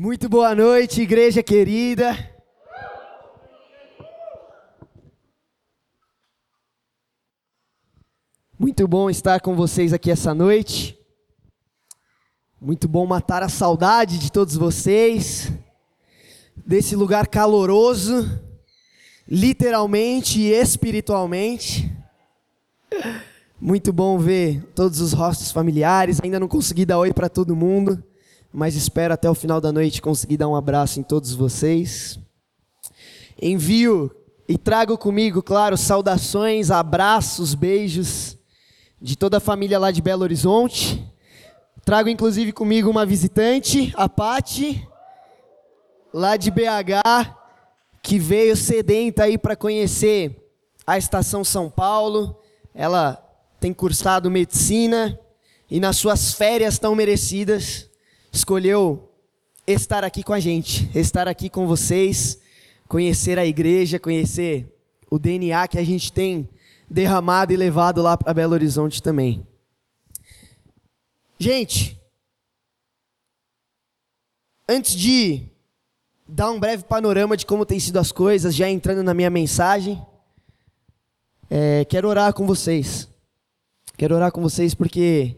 Muito boa noite, igreja querida. Muito bom estar com vocês aqui essa noite. Muito bom matar a saudade de todos vocês, desse lugar caloroso, literalmente e espiritualmente. Muito bom ver todos os rostos familiares. Ainda não consegui dar oi para todo mundo mas espero até o final da noite conseguir dar um abraço em todos vocês. Envio e trago comigo, claro, saudações, abraços, beijos de toda a família lá de Belo Horizonte. Trago inclusive comigo uma visitante, a Pati, lá de BH, que veio sedenta aí para conhecer a Estação São Paulo. Ela tem cursado medicina e nas suas férias tão merecidas escolheu estar aqui com a gente, estar aqui com vocês, conhecer a igreja, conhecer o DNA que a gente tem derramado e levado lá para Belo Horizonte também. Gente, antes de dar um breve panorama de como tem sido as coisas, já entrando na minha mensagem, é, quero orar com vocês. Quero orar com vocês porque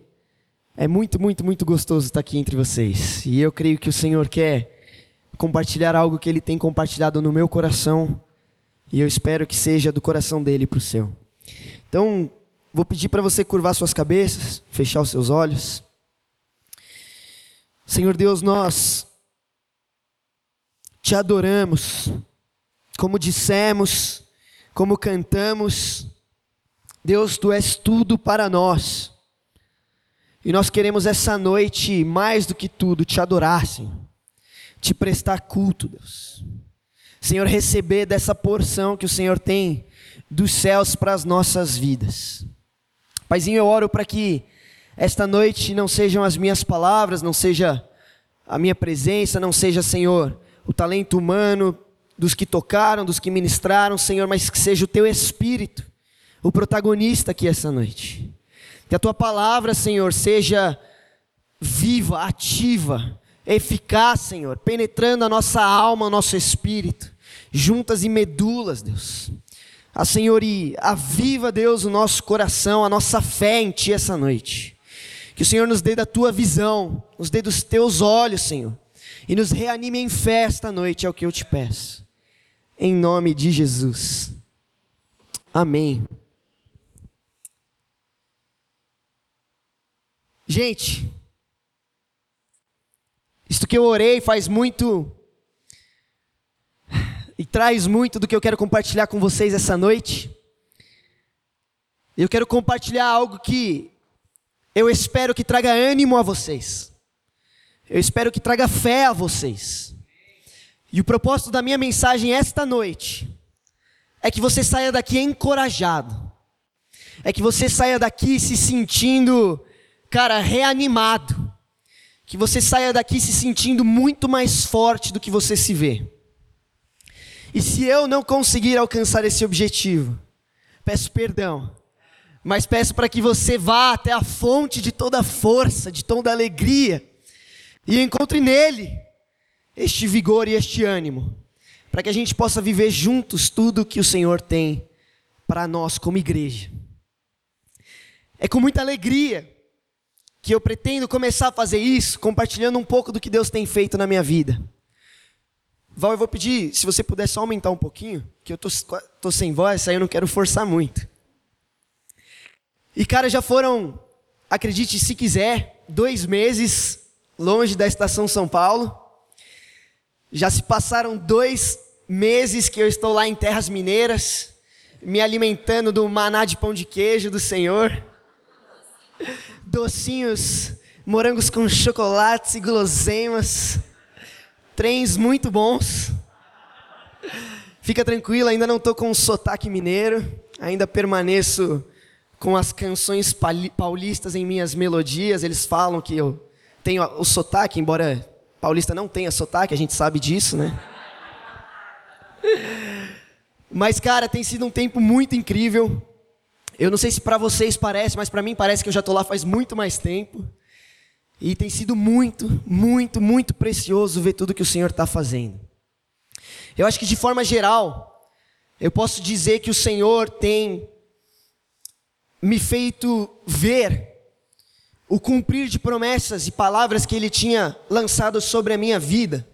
é muito, muito, muito gostoso estar aqui entre vocês. E eu creio que o Senhor quer compartilhar algo que Ele tem compartilhado no meu coração. E eu espero que seja do coração dele para o seu. Então, vou pedir para você curvar suas cabeças, fechar os seus olhos. Senhor Deus, nós te adoramos, como dissemos, como cantamos. Deus, tu és tudo para nós. E nós queremos essa noite, mais do que tudo, te adorar, Senhor. Te prestar culto, Deus. Senhor, receber dessa porção que o Senhor tem dos céus para as nossas vidas. Paizinho, eu oro para que esta noite não sejam as minhas palavras, não seja a minha presença, não seja, Senhor, o talento humano dos que tocaram, dos que ministraram, Senhor, mas que seja o teu espírito o protagonista aqui essa noite. Que a tua palavra, Senhor, seja viva, ativa, eficaz, Senhor, penetrando a nossa alma, o nosso espírito, juntas e medulas, Deus. A Senhor, e aviva, Deus, o nosso coração, a nossa fé em Ti essa noite. Que o Senhor nos dê da Tua visão, nos dê dos Teus olhos, Senhor, e nos reanime em fé esta noite, é o que eu te peço. Em nome de Jesus. Amém. Gente, isto que eu orei faz muito e traz muito do que eu quero compartilhar com vocês essa noite. Eu quero compartilhar algo que eu espero que traga ânimo a vocês. Eu espero que traga fé a vocês. E o propósito da minha mensagem esta noite é que você saia daqui encorajado. É que você saia daqui se sentindo cara, reanimado. Que você saia daqui se sentindo muito mais forte do que você se vê. E se eu não conseguir alcançar esse objetivo, peço perdão, mas peço para que você vá até a fonte de toda força, de toda alegria, e encontre nele este vigor e este ânimo, para que a gente possa viver juntos tudo que o Senhor tem para nós como igreja. É com muita alegria que eu pretendo começar a fazer isso compartilhando um pouco do que Deus tem feito na minha vida. Val, eu vou pedir, se você puder só aumentar um pouquinho, que eu tô, tô sem voz, aí eu não quero forçar muito. E cara, já foram, acredite se quiser, dois meses longe da estação São Paulo. Já se passaram dois meses que eu estou lá em terras mineiras, me alimentando do maná de pão de queijo do Senhor docinhos, morangos com chocolates e guloseimas, trens muito bons. Fica tranquilo, ainda não estou com sotaque mineiro, ainda permaneço com as canções paulistas em minhas melodias. Eles falam que eu tenho o sotaque, embora paulista não tenha sotaque, a gente sabe disso, né? Mas, cara, tem sido um tempo muito incrível. Eu não sei se para vocês parece, mas para mim parece que eu já estou lá faz muito mais tempo. E tem sido muito, muito, muito precioso ver tudo que o Senhor está fazendo. Eu acho que de forma geral, eu posso dizer que o Senhor tem me feito ver o cumprir de promessas e palavras que Ele tinha lançado sobre a minha vida,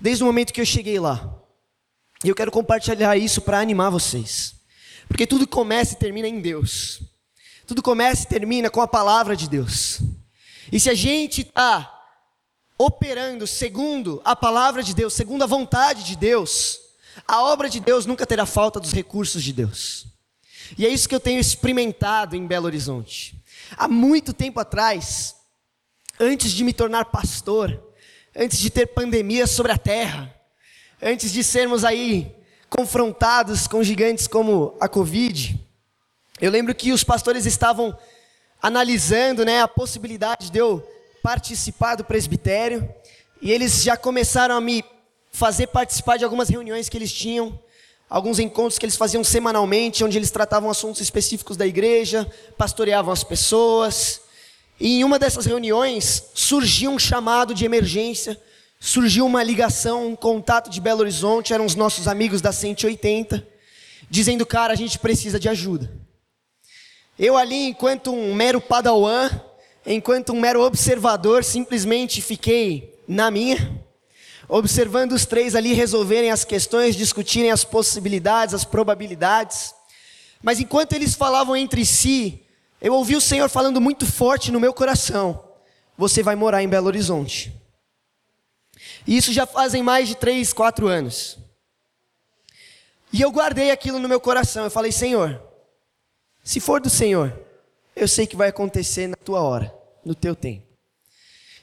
desde o momento que eu cheguei lá. E eu quero compartilhar isso para animar vocês, porque tudo começa e termina em Deus, tudo começa e termina com a palavra de Deus. E se a gente está operando segundo a palavra de Deus, segundo a vontade de Deus, a obra de Deus nunca terá falta dos recursos de Deus. E é isso que eu tenho experimentado em Belo Horizonte. Há muito tempo atrás, antes de me tornar pastor, antes de ter pandemia sobre a terra, antes de sermos aí confrontados com gigantes como a Covid, eu lembro que os pastores estavam analisando né, a possibilidade de eu participar do presbitério, e eles já começaram a me fazer participar de algumas reuniões que eles tinham, alguns encontros que eles faziam semanalmente, onde eles tratavam assuntos específicos da igreja, pastoreavam as pessoas. E em uma dessas reuniões surgiu um chamado de emergência, surgiu uma ligação, um contato de Belo Horizonte, eram os nossos amigos da 180, dizendo: "Cara, a gente precisa de ajuda". Eu ali, enquanto um mero padawan, enquanto um mero observador, simplesmente fiquei na minha observando os três ali resolverem as questões, discutirem as possibilidades, as probabilidades. Mas enquanto eles falavam entre si, eu ouvi o Senhor falando muito forte no meu coração: Você vai morar em Belo Horizonte. E isso já fazem mais de três, quatro anos. E eu guardei aquilo no meu coração. Eu falei: Senhor, se for do Senhor, eu sei que vai acontecer na tua hora, no teu tempo.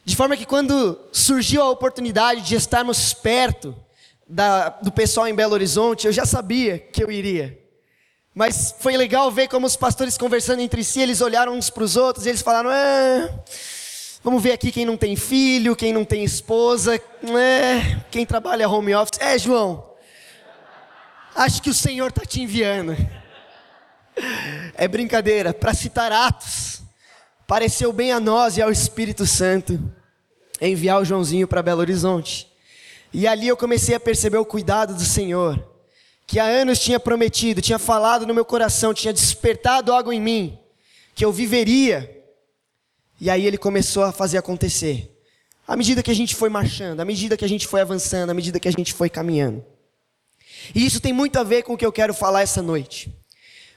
De forma que quando surgiu a oportunidade de estarmos perto da, do pessoal em Belo Horizonte, eu já sabia que eu iria. Mas foi legal ver como os pastores conversando entre si, eles olharam uns para os outros e eles falaram: ah, vamos ver aqui quem não tem filho, quem não tem esposa, é, quem trabalha home office. É, João, acho que o Senhor está te enviando. É brincadeira, para citar Atos, pareceu bem a nós e ao Espírito Santo enviar o Joãozinho para Belo Horizonte. E ali eu comecei a perceber o cuidado do Senhor, que há anos tinha prometido, tinha falado no meu coração, tinha despertado algo em mim, que eu viveria. E aí ele começou a fazer acontecer. À medida que a gente foi marchando, à medida que a gente foi avançando, à medida que a gente foi caminhando. E isso tem muito a ver com o que eu quero falar essa noite.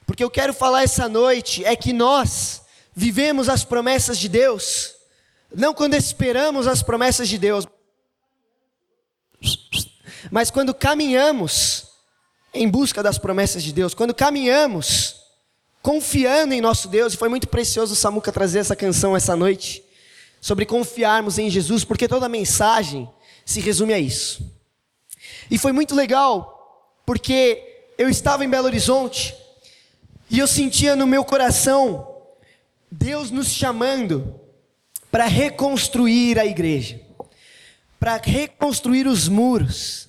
Porque eu quero falar essa noite é que nós vivemos as promessas de Deus não quando esperamos as promessas de Deus, mas quando caminhamos em busca das promessas de Deus, quando caminhamos confiando em nosso Deus, e foi muito precioso o Samuca trazer essa canção essa noite, sobre confiarmos em Jesus, porque toda a mensagem se resume a isso. E foi muito legal, porque eu estava em Belo Horizonte, e eu sentia no meu coração Deus nos chamando para reconstruir a igreja, para reconstruir os muros.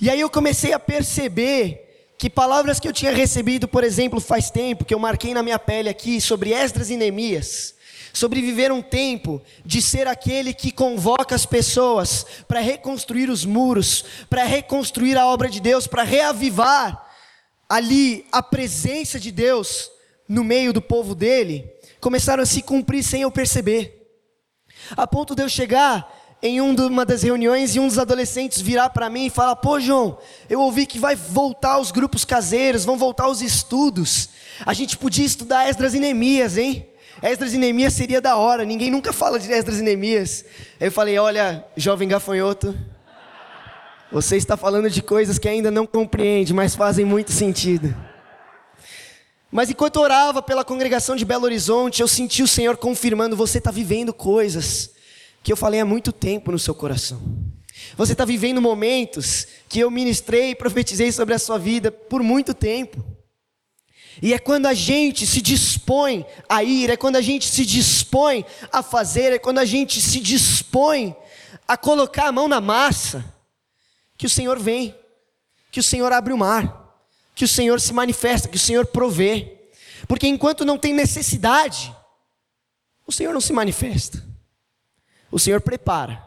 E aí eu comecei a perceber que palavras que eu tinha recebido, por exemplo, faz tempo, que eu marquei na minha pele aqui, sobre Esdras e Neemias, sobre viver um tempo de ser aquele que convoca as pessoas para reconstruir os muros, para reconstruir a obra de Deus, para reavivar ali a presença de Deus no meio do povo dele, começaram a se cumprir sem eu perceber. A ponto de eu chegar em uma das reuniões e um dos adolescentes virar para mim e falar: Pô, João, eu ouvi que vai voltar os grupos caseiros, vão voltar os estudos. A gente podia estudar Esdras e Neemias, hein? Esdras e Neemias seria da hora, ninguém nunca fala de Esdras e Neemias. Aí eu falei: Olha, jovem gafanhoto, você está falando de coisas que ainda não compreende, mas fazem muito sentido. Mas enquanto orava pela congregação de Belo Horizonte, eu senti o Senhor confirmando: você está vivendo coisas que eu falei há muito tempo no seu coração. Você está vivendo momentos que eu ministrei e profetizei sobre a sua vida por muito tempo. E é quando a gente se dispõe a ir, é quando a gente se dispõe a fazer, é quando a gente se dispõe a colocar a mão na massa, que o Senhor vem, que o Senhor abre o mar que o Senhor se manifesta, que o Senhor provê. Porque enquanto não tem necessidade, o Senhor não se manifesta. O Senhor prepara.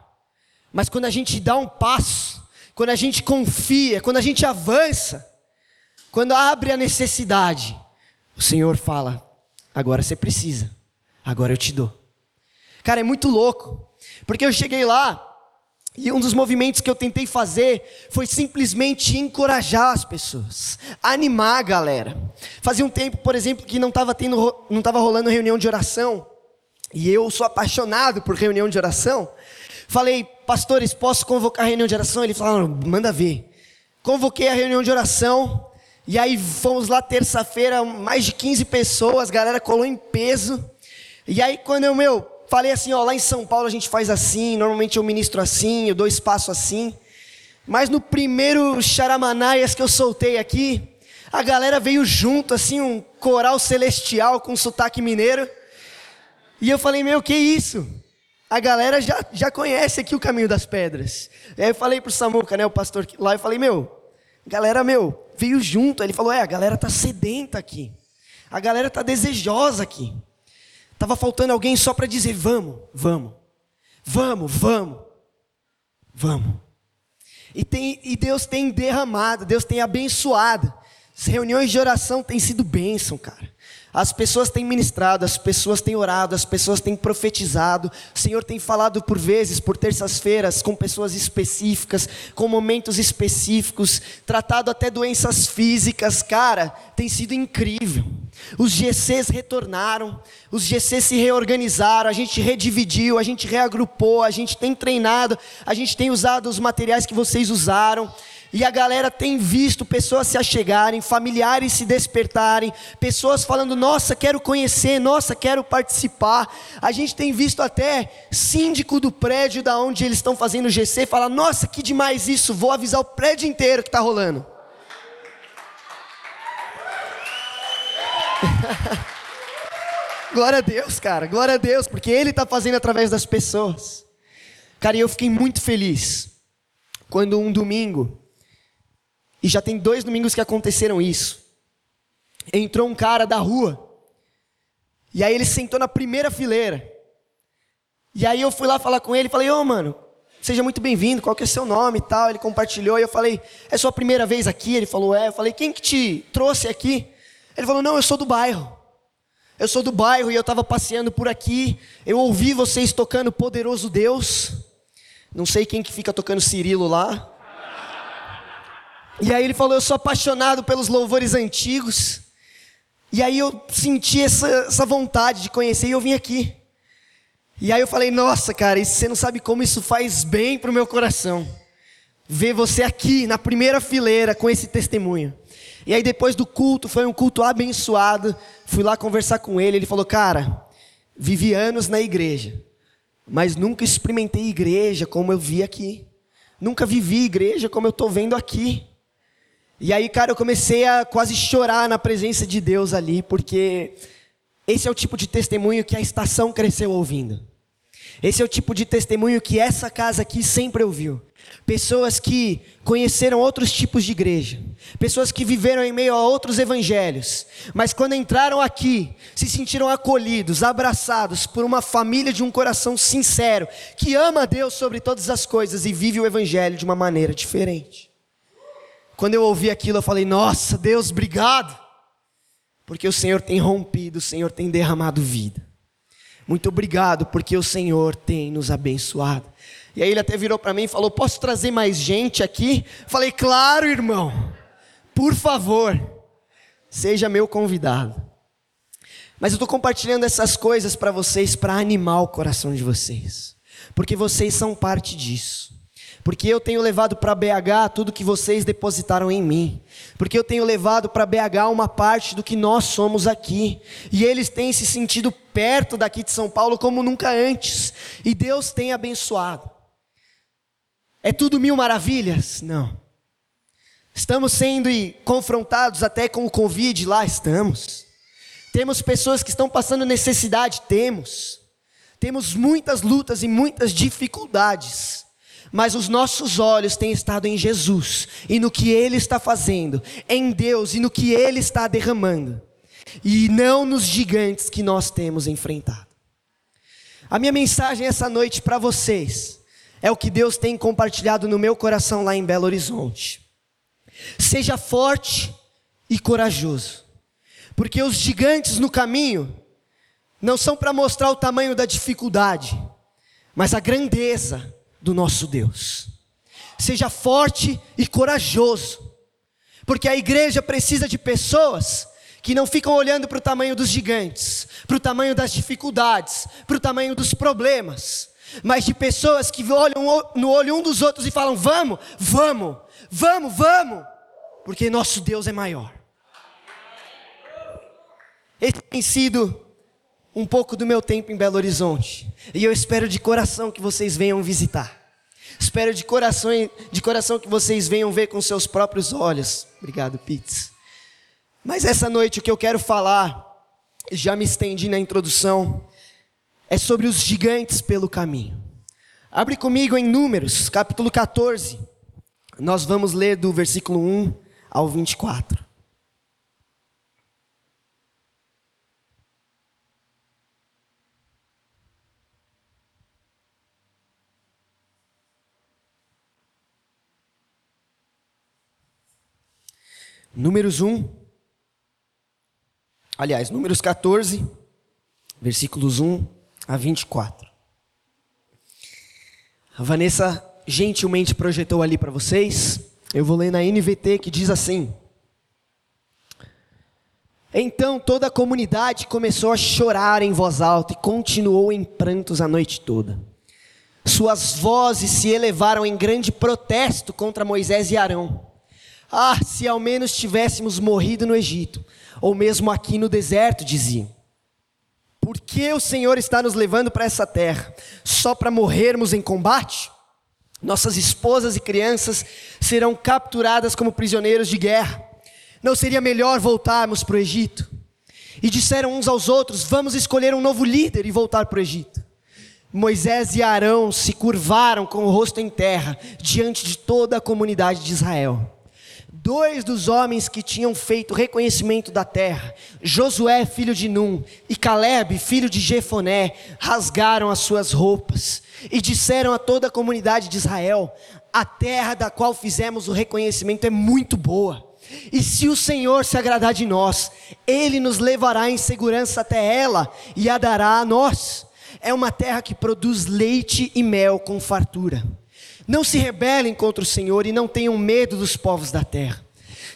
Mas quando a gente dá um passo, quando a gente confia, quando a gente avança, quando abre a necessidade, o Senhor fala: agora você precisa, agora eu te dou. Cara, é muito louco, porque eu cheguei lá e um dos movimentos que eu tentei fazer foi simplesmente encorajar as pessoas, animar a galera. Fazia um tempo, por exemplo, que não estava rolando reunião de oração, e eu sou apaixonado por reunião de oração. Falei, pastores, posso convocar a reunião de oração? Ele falou, manda ver. Convoquei a reunião de oração, e aí fomos lá terça-feira, mais de 15 pessoas, galera colou em peso. E aí quando eu, meu, falei assim, ó, lá em São Paulo a gente faz assim, normalmente eu ministro assim, eu dou espaço assim. Mas no primeiro charamanaias que eu soltei aqui, a galera veio junto, assim, um coral celestial com sotaque mineiro. E eu falei, meu, que isso? A galera já, já conhece aqui o caminho das pedras. E aí eu falei pro Samuca, né, o pastor lá, eu falei, meu, galera, meu, veio junto. Aí ele falou, é, a galera tá sedenta aqui. A galera tá desejosa aqui. Tava faltando alguém só para dizer: vamos, vamos, vamos, vamos, vamos. E, tem, e Deus tem derramado, Deus tem abençoado. As reuniões de oração têm sido bênção, cara. As pessoas têm ministrado, as pessoas têm orado, as pessoas têm profetizado. O Senhor tem falado por vezes, por terças-feiras, com pessoas específicas, com momentos específicos, tratado até doenças físicas. Cara, tem sido incrível. Os GCs retornaram, os GCs se reorganizaram, a gente redividiu, a gente reagrupou, a gente tem treinado, a gente tem usado os materiais que vocês usaram. E a galera tem visto pessoas se achegarem, familiares se despertarem, pessoas falando: nossa, quero conhecer, nossa, quero participar. A gente tem visto até síndico do prédio da onde eles estão fazendo o GC falar: nossa, que demais isso, vou avisar o prédio inteiro que está rolando. glória a Deus, cara, glória a Deus, porque Ele está fazendo através das pessoas. Cara, e eu fiquei muito feliz quando um domingo e já tem dois domingos que aconteceram isso. Entrou um cara da rua. E aí ele sentou na primeira fileira. E aí eu fui lá falar com ele, falei: "Ô, oh, mano, seja muito bem-vindo, qual que é seu nome e tal?" Ele compartilhou e eu falei: "É sua primeira vez aqui?" Ele falou: "É". Eu falei: "Quem que te trouxe aqui?" Ele falou: "Não, eu sou do bairro." Eu sou do bairro e eu estava passeando por aqui. Eu ouvi vocês tocando Poderoso Deus. Não sei quem que fica tocando Cirilo lá. E aí ele falou: Eu sou apaixonado pelos louvores antigos. E aí eu senti essa, essa vontade de conhecer e eu vim aqui. E aí eu falei: Nossa, cara, você não sabe como isso faz bem para o meu coração. Ver você aqui na primeira fileira com esse testemunho. E aí depois do culto, foi um culto abençoado. Fui lá conversar com ele. Ele falou: Cara, vivi anos na igreja, mas nunca experimentei igreja como eu vi aqui. Nunca vivi igreja como eu estou vendo aqui. E aí, cara, eu comecei a quase chorar na presença de Deus ali, porque esse é o tipo de testemunho que a estação cresceu ouvindo. Esse é o tipo de testemunho que essa casa aqui sempre ouviu. Pessoas que conheceram outros tipos de igreja, pessoas que viveram em meio a outros evangelhos, mas quando entraram aqui, se sentiram acolhidos, abraçados por uma família de um coração sincero, que ama a Deus sobre todas as coisas e vive o evangelho de uma maneira diferente. Quando eu ouvi aquilo, eu falei: Nossa, Deus, obrigado, porque o Senhor tem rompido, o Senhor tem derramado vida. Muito obrigado, porque o Senhor tem nos abençoado. E aí ele até virou para mim e falou: Posso trazer mais gente aqui? Falei: Claro, irmão, por favor, seja meu convidado. Mas eu estou compartilhando essas coisas para vocês, para animar o coração de vocês, porque vocês são parte disso porque eu tenho levado para BH tudo que vocês depositaram em mim, porque eu tenho levado para BH uma parte do que nós somos aqui, e eles têm se sentido perto daqui de São Paulo como nunca antes, e Deus tem abençoado. É tudo mil maravilhas? Não. Estamos sendo confrontados até com o Covid, lá estamos. Temos pessoas que estão passando necessidade, temos. Temos muitas lutas e muitas dificuldades mas os nossos olhos têm estado em Jesus e no que Ele está fazendo, em Deus e no que Ele está derramando, e não nos gigantes que nós temos enfrentado. A minha mensagem essa noite para vocês é o que Deus tem compartilhado no meu coração lá em Belo Horizonte. Seja forte e corajoso, porque os gigantes no caminho não são para mostrar o tamanho da dificuldade, mas a grandeza do nosso Deus. Seja forte e corajoso, porque a igreja precisa de pessoas que não ficam olhando para o tamanho dos gigantes, para o tamanho das dificuldades, para o tamanho dos problemas, mas de pessoas que olham no olho um dos outros e falam: vamos, vamos, vamos, vamos, porque nosso Deus é maior. Esse tem sido um pouco do meu tempo em Belo Horizonte, e eu espero de coração que vocês venham visitar. Espero de coração, de coração que vocês venham ver com seus próprios olhos. Obrigado, Pitts. Mas essa noite o que eu quero falar, já me estendi na introdução, é sobre os gigantes pelo caminho. Abre comigo em Números, capítulo 14. Nós vamos ler do versículo 1 ao 24. Números 1, aliás, Números 14, versículos 1 a 24. A Vanessa gentilmente projetou ali para vocês. Eu vou ler na NVT que diz assim: Então toda a comunidade começou a chorar em voz alta e continuou em prantos a noite toda. Suas vozes se elevaram em grande protesto contra Moisés e Arão. Ah, se ao menos tivéssemos morrido no Egito, ou mesmo aqui no deserto, diziam. Por que o Senhor está nos levando para essa terra? Só para morrermos em combate? Nossas esposas e crianças serão capturadas como prisioneiros de guerra. Não seria melhor voltarmos para o Egito? E disseram uns aos outros: Vamos escolher um novo líder e voltar para o Egito. Moisés e Arão se curvaram com o rosto em terra diante de toda a comunidade de Israel dois dos homens que tinham feito reconhecimento da terra, Josué, filho de Num, e Caleb, filho de Jefoné, rasgaram as suas roupas e disseram a toda a comunidade de Israel: A terra da qual fizemos o reconhecimento é muito boa. E se o Senhor se agradar de nós, Ele nos levará em segurança até ela e a dará a nós. É uma terra que produz leite e mel com fartura. Não se rebelem contra o Senhor e não tenham medo dos povos da terra.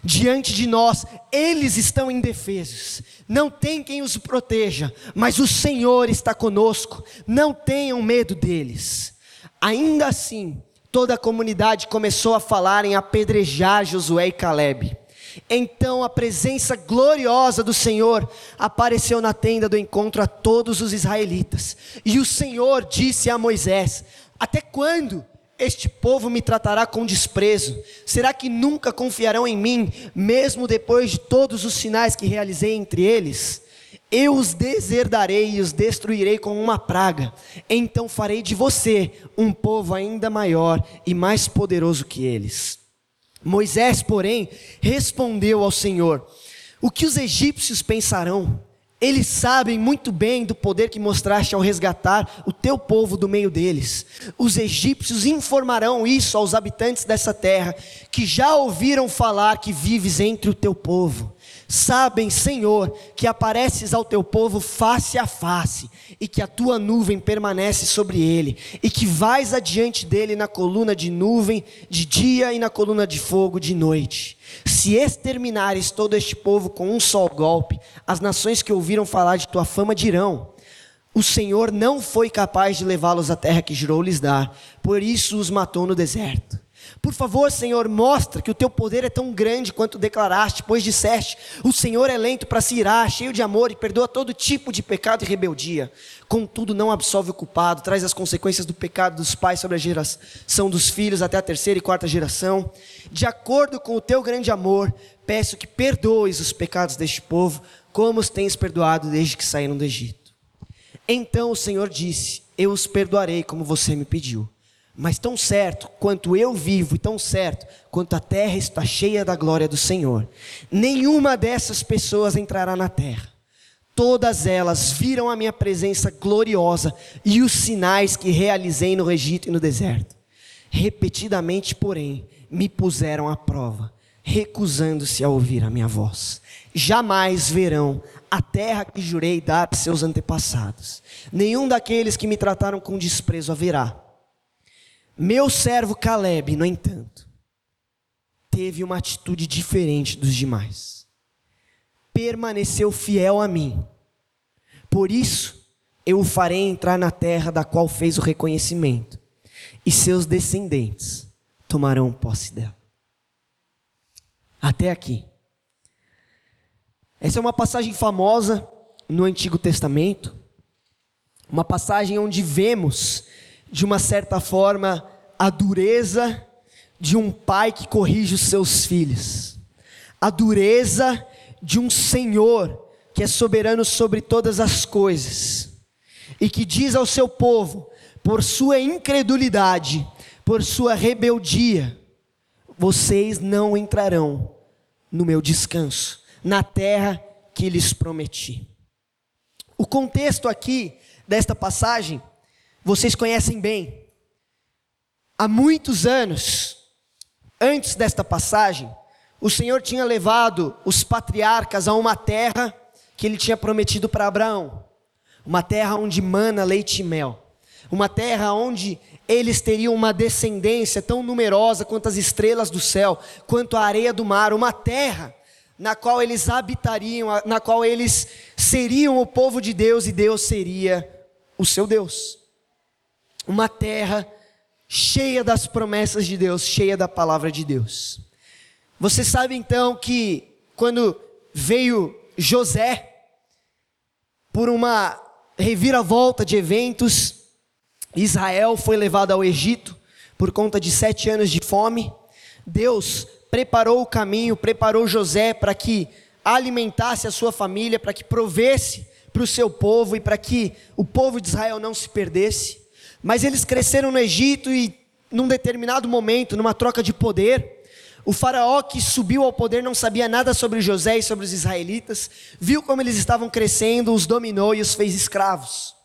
Diante de nós, eles estão indefesos, não tem quem os proteja, mas o Senhor está conosco, não tenham medo deles. Ainda assim, toda a comunidade começou a falar em apedrejar Josué e Caleb. Então a presença gloriosa do Senhor apareceu na tenda do encontro a todos os israelitas. E o Senhor disse a Moisés: Até quando este povo me tratará com desprezo. Será que nunca confiarão em mim, mesmo depois de todos os sinais que realizei entre eles? Eu os deserdarei e os destruirei com uma praga. Então farei de você um povo ainda maior e mais poderoso que eles. Moisés, porém, respondeu ao Senhor: O que os egípcios pensarão? Eles sabem muito bem do poder que mostraste ao resgatar o teu povo do meio deles. Os egípcios informarão isso aos habitantes dessa terra, que já ouviram falar que vives entre o teu povo. Sabem, Senhor, que apareces ao teu povo face a face, e que a tua nuvem permanece sobre ele, e que vais adiante dele na coluna de nuvem de dia e na coluna de fogo de noite. Se exterminares todo este povo com um só golpe, as nações que ouviram falar de tua fama dirão: O Senhor não foi capaz de levá-los à terra que jurou lhes dar, por isso os matou no deserto. Por favor, Senhor, mostra que o teu poder é tão grande quanto declaraste, pois disseste: O Senhor é lento para se irar, cheio de amor e perdoa todo tipo de pecado e rebeldia. Contudo, não absolve o culpado, traz as consequências do pecado dos pais sobre a geração dos filhos até a terceira e quarta geração. De acordo com o teu grande amor, peço que perdoes os pecados deste povo, como os tens perdoado desde que saíram do Egito. Então o Senhor disse: Eu os perdoarei como você me pediu. Mas tão certo quanto eu vivo e tão certo quanto a terra está cheia da glória do Senhor, nenhuma dessas pessoas entrará na terra. todas elas viram a minha presença gloriosa e os sinais que realizei no Egito e no deserto. Repetidamente, porém, me puseram à prova, recusando-se a ouvir a minha voz. Jamais verão a terra que jurei dar a seus antepassados. Nenhum daqueles que me trataram com desprezo haverá. Meu servo Caleb, no entanto, teve uma atitude diferente dos demais. Permaneceu fiel a mim. Por isso, eu o farei entrar na terra da qual fez o reconhecimento, e seus descendentes tomarão posse dela. Até aqui. Essa é uma passagem famosa no Antigo Testamento, uma passagem onde vemos, de uma certa forma, a dureza de um pai que corrige os seus filhos, a dureza de um Senhor que é soberano sobre todas as coisas e que diz ao seu povo, por sua incredulidade, por sua rebeldia, vocês não entrarão no meu descanso na terra que lhes prometi. O contexto aqui desta passagem, vocês conhecem bem. Há muitos anos, antes desta passagem, o Senhor tinha levado os patriarcas a uma terra que ele tinha prometido para Abraão, uma terra onde mana leite e mel, uma terra onde eles teriam uma descendência tão numerosa quanto as estrelas do céu, quanto a areia do mar, uma terra na qual eles habitariam, na qual eles seriam o povo de Deus e Deus seria o seu Deus. Uma terra cheia das promessas de Deus, cheia da palavra de Deus. Você sabe então que quando veio José, por uma reviravolta de eventos, Israel foi levado ao Egito por conta de sete anos de fome. Deus preparou o caminho, preparou José para que alimentasse a sua família, para que provesse para o seu povo e para que o povo de Israel não se perdesse. Mas eles cresceram no Egito e, num determinado momento, numa troca de poder, o faraó que subiu ao poder não sabia nada sobre José e sobre os israelitas, viu como eles estavam crescendo, os dominou e os fez escravos.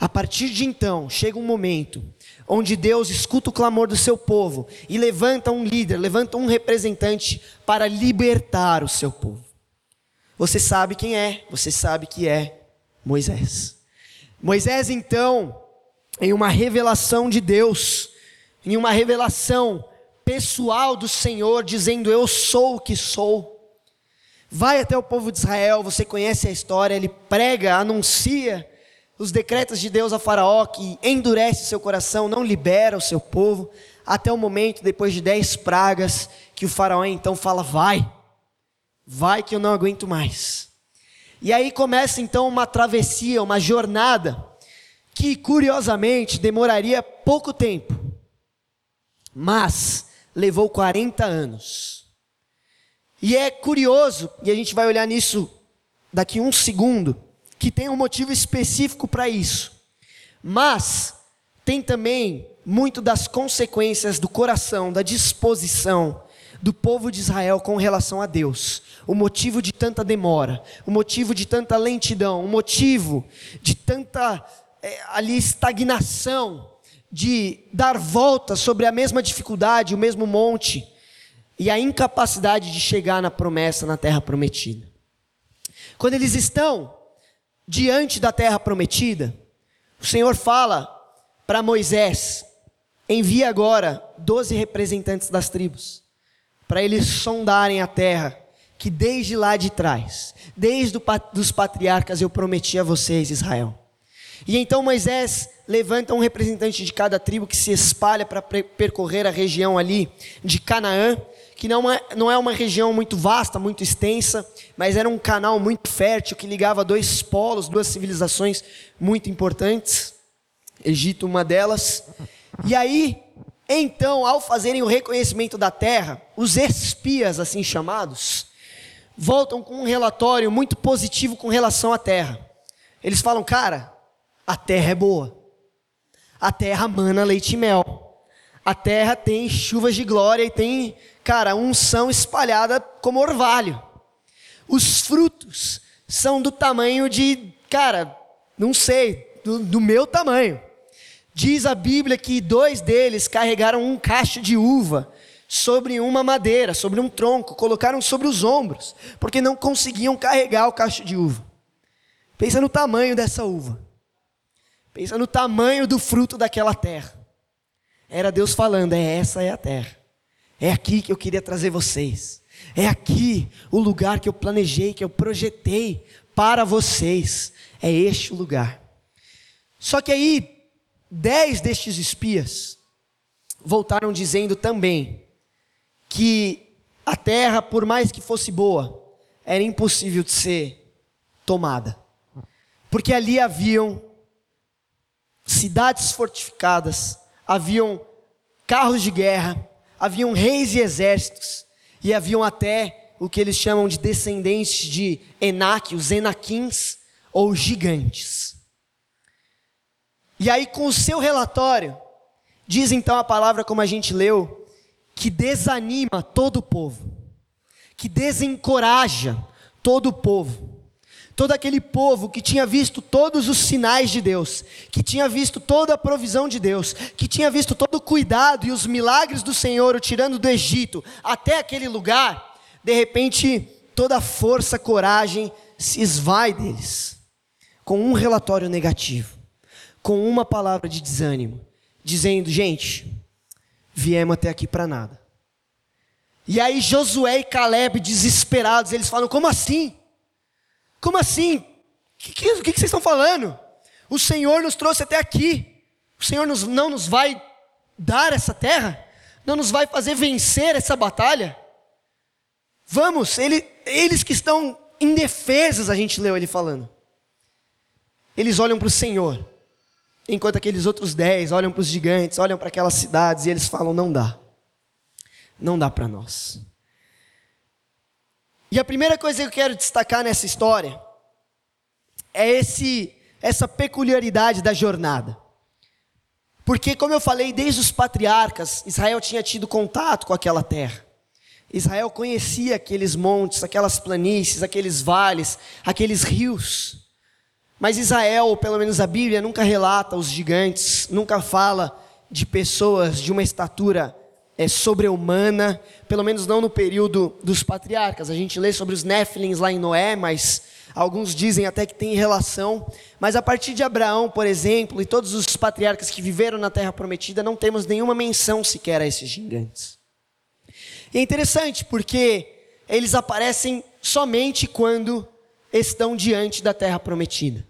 A partir de então, chega um momento onde Deus escuta o clamor do seu povo e levanta um líder, levanta um representante para libertar o seu povo. Você sabe quem é, você sabe que é Moisés. Moisés, então, em uma revelação de Deus, em uma revelação pessoal do Senhor, dizendo: Eu sou o que sou. Vai até o povo de Israel, você conhece a história, ele prega, anuncia os decretos de Deus a Faraó, que endurece seu coração, não libera o seu povo, até o momento, depois de dez pragas, que o Faraó então fala: Vai, vai que eu não aguento mais. E aí começa então uma travessia, uma jornada, que curiosamente demoraria pouco tempo, mas levou 40 anos. E é curioso, e a gente vai olhar nisso daqui um segundo que tem um motivo específico para isso. Mas tem também muito das consequências do coração, da disposição do povo de Israel com relação a Deus. O motivo de tanta demora, o motivo de tanta lentidão, o motivo de tanta é, ali estagnação, de dar volta sobre a mesma dificuldade, o mesmo monte, e a incapacidade de chegar na promessa, na terra prometida. Quando eles estão diante da terra prometida, o Senhor fala para Moisés: envia agora doze representantes das tribos, para eles sondarem a terra, que desde lá de trás, desde os patriarcas eu prometi a vocês, Israel. E então Moisés levanta um representante de cada tribo que se espalha para percorrer a região ali de Canaã, que não é, não é uma região muito vasta, muito extensa, mas era um canal muito fértil que ligava dois polos, duas civilizações muito importantes. Egito, uma delas. E aí, então, ao fazerem o reconhecimento da terra, os espias, assim chamados, voltam com um relatório muito positivo com relação à terra. Eles falam, cara, a terra é boa. A terra mana leite e mel. A terra tem chuvas de glória e tem cara, unção espalhada como orvalho. Os frutos são do tamanho de, cara, não sei, do, do meu tamanho. Diz a Bíblia que dois deles carregaram um cacho de uva sobre uma madeira, sobre um tronco, colocaram sobre os ombros, porque não conseguiam carregar o cacho de uva. Pensa no tamanho dessa uva. Pensa no tamanho do fruto daquela terra. Era Deus falando: é essa é a terra. É aqui que eu queria trazer vocês. É aqui o lugar que eu planejei, que eu projetei para vocês. É este o lugar. Só que aí Dez destes espias voltaram dizendo também que a terra, por mais que fosse boa, era impossível de ser tomada. Porque ali haviam cidades fortificadas, haviam carros de guerra, haviam reis e exércitos, e haviam até o que eles chamam de descendentes de Enaque, os Enaquins, ou gigantes. E aí, com o seu relatório, diz então a palavra, como a gente leu, que desanima todo o povo, que desencoraja todo o povo. Todo aquele povo que tinha visto todos os sinais de Deus, que tinha visto toda a provisão de Deus, que tinha visto todo o cuidado e os milagres do Senhor o tirando do Egito até aquele lugar, de repente toda a força, coragem se esvai deles, com um relatório negativo com uma palavra de desânimo, dizendo: gente, viemos até aqui para nada. E aí Josué e Caleb, desesperados, eles falam: como assim? Como assim? O que, que, que, vocês estão falando? O Senhor nos trouxe até aqui. O Senhor nos, não nos vai dar essa terra? Não nos vai fazer vencer essa batalha? Vamos, ele, eles que estão indefesos, a gente leu ele falando. Eles olham para o Senhor enquanto aqueles outros dez olham para os gigantes, olham para aquelas cidades e eles falam: não dá, não dá para nós. E a primeira coisa que eu quero destacar nessa história é esse, essa peculiaridade da jornada. Porque, como eu falei, desde os patriarcas, Israel tinha tido contato com aquela terra. Israel conhecia aqueles montes, aquelas planícies, aqueles vales, aqueles rios. Mas Israel, ou pelo menos a Bíblia, nunca relata os gigantes, nunca fala de pessoas de uma estatura é, sobre-humana, pelo menos não no período dos patriarcas. A gente lê sobre os Néfilins lá em Noé, mas alguns dizem até que tem relação. Mas a partir de Abraão, por exemplo, e todos os patriarcas que viveram na Terra Prometida, não temos nenhuma menção sequer a esses gigantes. E é interessante porque eles aparecem somente quando estão diante da Terra Prometida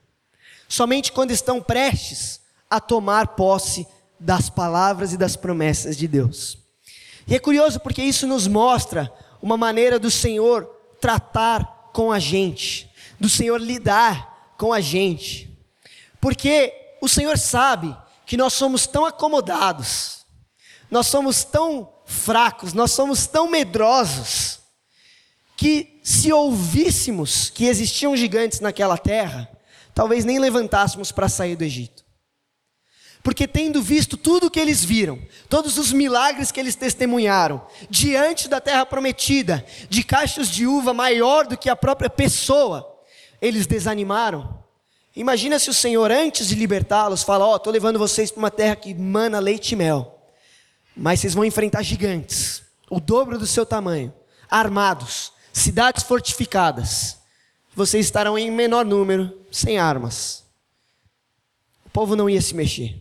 somente quando estão prestes a tomar posse das palavras e das promessas de Deus. E é curioso porque isso nos mostra uma maneira do Senhor tratar com a gente, do Senhor lidar com a gente. Porque o Senhor sabe que nós somos tão acomodados, nós somos tão fracos, nós somos tão medrosos, que se ouvíssemos que existiam gigantes naquela terra, talvez nem levantássemos para sair do Egito. Porque tendo visto tudo o que eles viram, todos os milagres que eles testemunharam, diante da terra prometida, de caixas de uva maior do que a própria pessoa, eles desanimaram. Imagina se o Senhor, antes de libertá-los, fala: Ó, oh, estou levando vocês para uma terra que mana leite e mel, mas vocês vão enfrentar gigantes, o dobro do seu tamanho, armados, cidades fortificadas vocês estarão em menor número, sem armas. O povo não ia se mexer.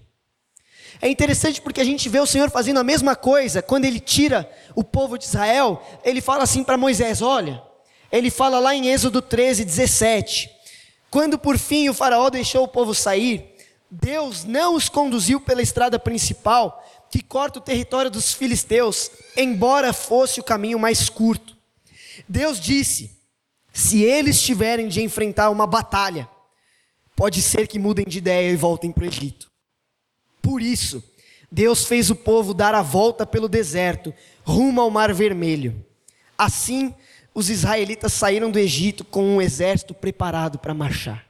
É interessante porque a gente vê o Senhor fazendo a mesma coisa quando ele tira o povo de Israel. Ele fala assim para Moisés: Olha, ele fala lá em Êxodo 13, 17: Quando por fim o Faraó deixou o povo sair, Deus não os conduziu pela estrada principal que corta o território dos filisteus, embora fosse o caminho mais curto. Deus disse: se eles tiverem de enfrentar uma batalha, pode ser que mudem de ideia e voltem para o Egito. Por isso, Deus fez o povo dar a volta pelo deserto, rumo ao Mar Vermelho. Assim, os israelitas saíram do Egito com um exército preparado para marchar.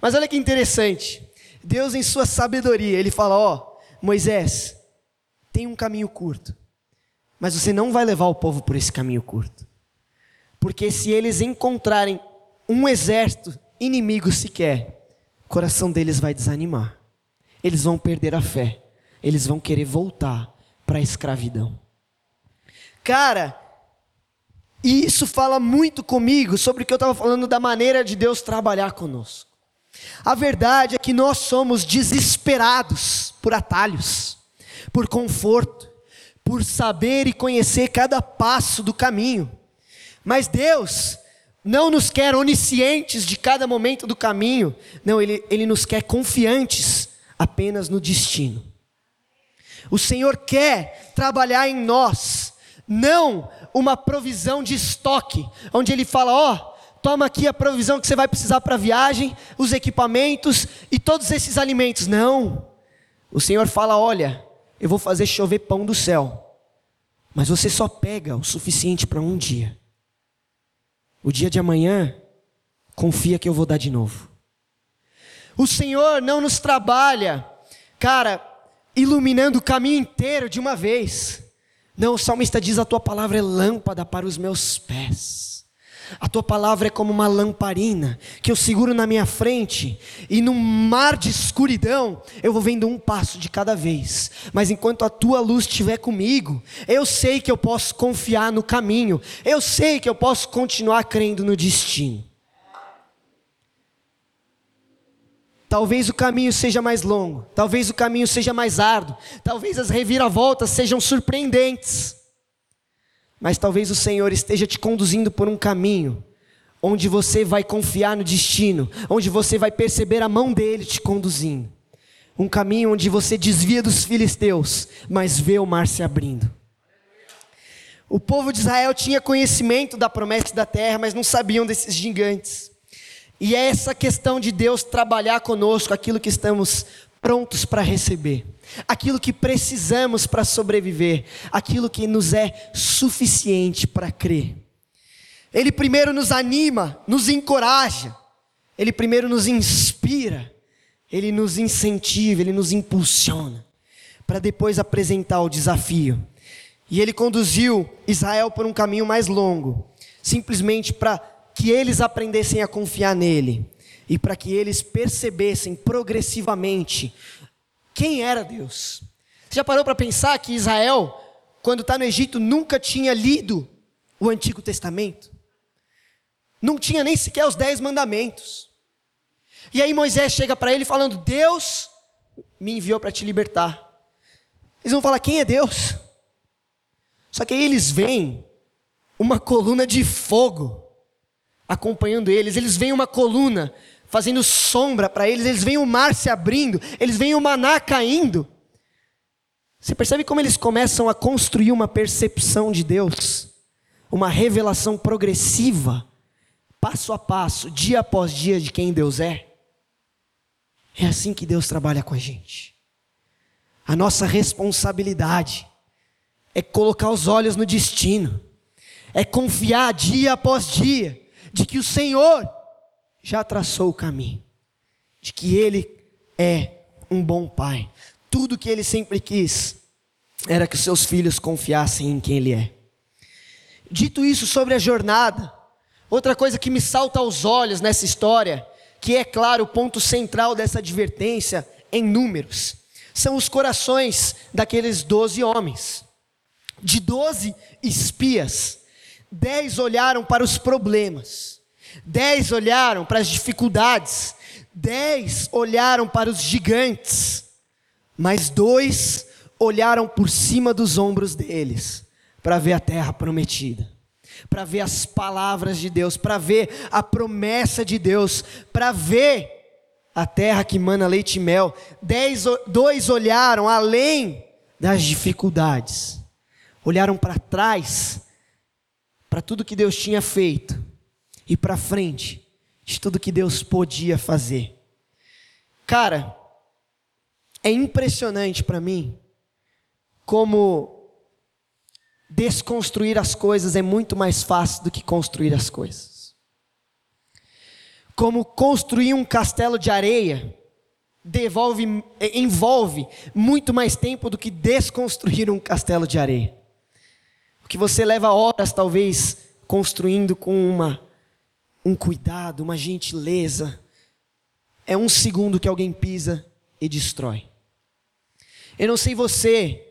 Mas olha que interessante. Deus, em sua sabedoria, ele fala: Ó, oh, Moisés, tem um caminho curto, mas você não vai levar o povo por esse caminho curto. Porque se eles encontrarem um exército inimigo sequer, o coração deles vai desanimar. Eles vão perder a fé. Eles vão querer voltar para a escravidão. Cara, e isso fala muito comigo sobre o que eu estava falando da maneira de Deus trabalhar conosco. A verdade é que nós somos desesperados por atalhos, por conforto, por saber e conhecer cada passo do caminho. Mas Deus não nos quer oniscientes de cada momento do caminho, não, Ele, Ele nos quer confiantes apenas no destino. O Senhor quer trabalhar em nós, não uma provisão de estoque, onde Ele fala: ó, oh, toma aqui a provisão que você vai precisar para a viagem, os equipamentos e todos esses alimentos. Não. O Senhor fala: olha, eu vou fazer chover pão do céu, mas você só pega o suficiente para um dia. O dia de amanhã, confia que eu vou dar de novo. O Senhor não nos trabalha, cara, iluminando o caminho inteiro de uma vez. Não, o salmista diz: A tua palavra é lâmpada para os meus pés. A tua palavra é como uma lamparina que eu seguro na minha frente, e num mar de escuridão eu vou vendo um passo de cada vez. Mas enquanto a tua luz estiver comigo, eu sei que eu posso confiar no caminho, eu sei que eu posso continuar crendo no destino. Talvez o caminho seja mais longo, talvez o caminho seja mais árduo, talvez as reviravoltas sejam surpreendentes. Mas talvez o Senhor esteja te conduzindo por um caminho onde você vai confiar no destino, onde você vai perceber a mão dele te conduzindo. Um caminho onde você desvia dos filisteus, mas vê o mar se abrindo. O povo de Israel tinha conhecimento da promessa da terra, mas não sabiam desses gigantes. E é essa questão de Deus trabalhar conosco aquilo que estamos prontos para receber, aquilo que precisamos para sobreviver, aquilo que nos é suficiente para crer. Ele primeiro nos anima, nos encoraja, ele primeiro nos inspira, ele nos incentiva, ele nos impulsiona, para depois apresentar o desafio. E ele conduziu Israel por um caminho mais longo, simplesmente para que eles aprendessem a confiar nele e para que eles percebessem progressivamente quem era Deus. Você já parou para pensar que Israel, quando está no Egito, nunca tinha lido o Antigo Testamento? Não tinha nem sequer os Dez Mandamentos. E aí Moisés chega para ele falando: Deus me enviou para te libertar. Eles vão falar: quem é Deus? Só que aí eles veem uma coluna de fogo acompanhando eles, eles veem uma coluna fazendo sombra para eles, eles veem o mar se abrindo, eles veem o maná caindo. Você percebe como eles começam a construir uma percepção de Deus, uma revelação progressiva, passo a passo, dia após dia, de quem Deus é? É assim que Deus trabalha com a gente. A nossa responsabilidade é colocar os olhos no destino, é confiar dia após dia, de que o Senhor já traçou o caminho, de que Ele é um bom Pai. Tudo que Ele sempre quis era que os seus filhos confiassem em quem Ele é. Dito isso sobre a jornada, outra coisa que me salta aos olhos nessa história, que é claro o ponto central dessa advertência em números, são os corações daqueles doze homens. De doze espias, Dez olharam para os problemas, dez olharam para as dificuldades, dez olharam para os gigantes, mas dois olharam por cima dos ombros deles para ver a terra prometida, para ver as palavras de Deus, para ver a promessa de Deus, para ver a terra que mana leite e mel. Dez, dois olharam além das dificuldades, olharam para trás para tudo que Deus tinha feito e para frente de tudo que Deus podia fazer. Cara, é impressionante para mim como desconstruir as coisas é muito mais fácil do que construir as coisas. Como construir um castelo de areia devolve, envolve muito mais tempo do que desconstruir um castelo de areia que você leva horas talvez construindo com uma um cuidado, uma gentileza. É um segundo que alguém pisa e destrói. Eu não sei você,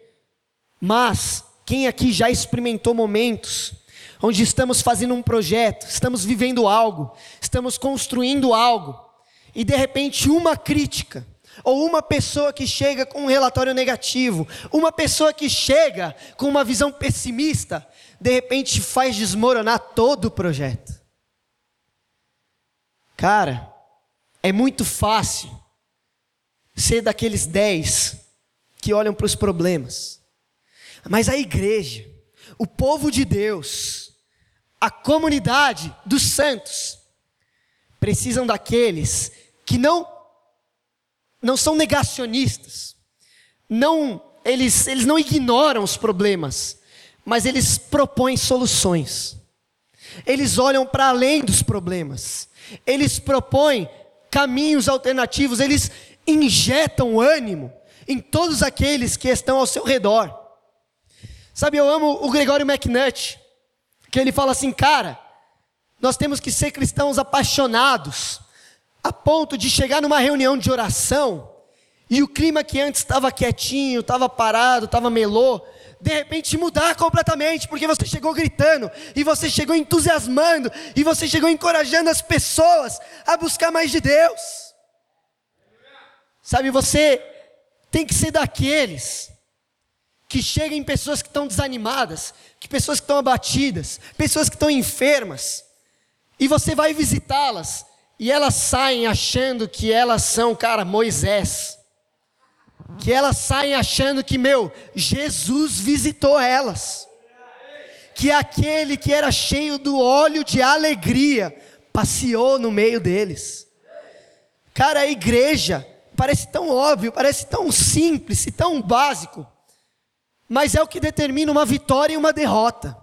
mas quem aqui já experimentou momentos onde estamos fazendo um projeto, estamos vivendo algo, estamos construindo algo, e de repente uma crítica, ou uma pessoa que chega com um relatório negativo, uma pessoa que chega com uma visão pessimista, de repente faz desmoronar todo o projeto. Cara, é muito fácil ser daqueles dez que olham para os problemas, mas a igreja, o povo de Deus, a comunidade dos santos, precisam daqueles que não não são negacionistas. Não, eles, eles não ignoram os problemas, mas eles propõem soluções. Eles olham para além dos problemas. Eles propõem caminhos alternativos, eles injetam ânimo em todos aqueles que estão ao seu redor. Sabe, eu amo o Gregório McNutt, que ele fala assim, cara, nós temos que ser cristãos apaixonados, a ponto de chegar numa reunião de oração e o clima que antes estava quietinho, estava parado, estava melô, de repente mudar completamente, porque você chegou gritando, e você chegou entusiasmando, e você chegou encorajando as pessoas a buscar mais de Deus. Sabe, você tem que ser daqueles que chegam em pessoas que estão desanimadas, que pessoas que estão abatidas, pessoas que estão enfermas, e você vai visitá-las, e elas saem achando que elas são, cara, Moisés. Que elas saem achando que, meu, Jesus visitou elas. Que aquele que era cheio do óleo de alegria passeou no meio deles. Cara, a igreja parece tão óbvio, parece tão simples e tão básico, mas é o que determina uma vitória e uma derrota.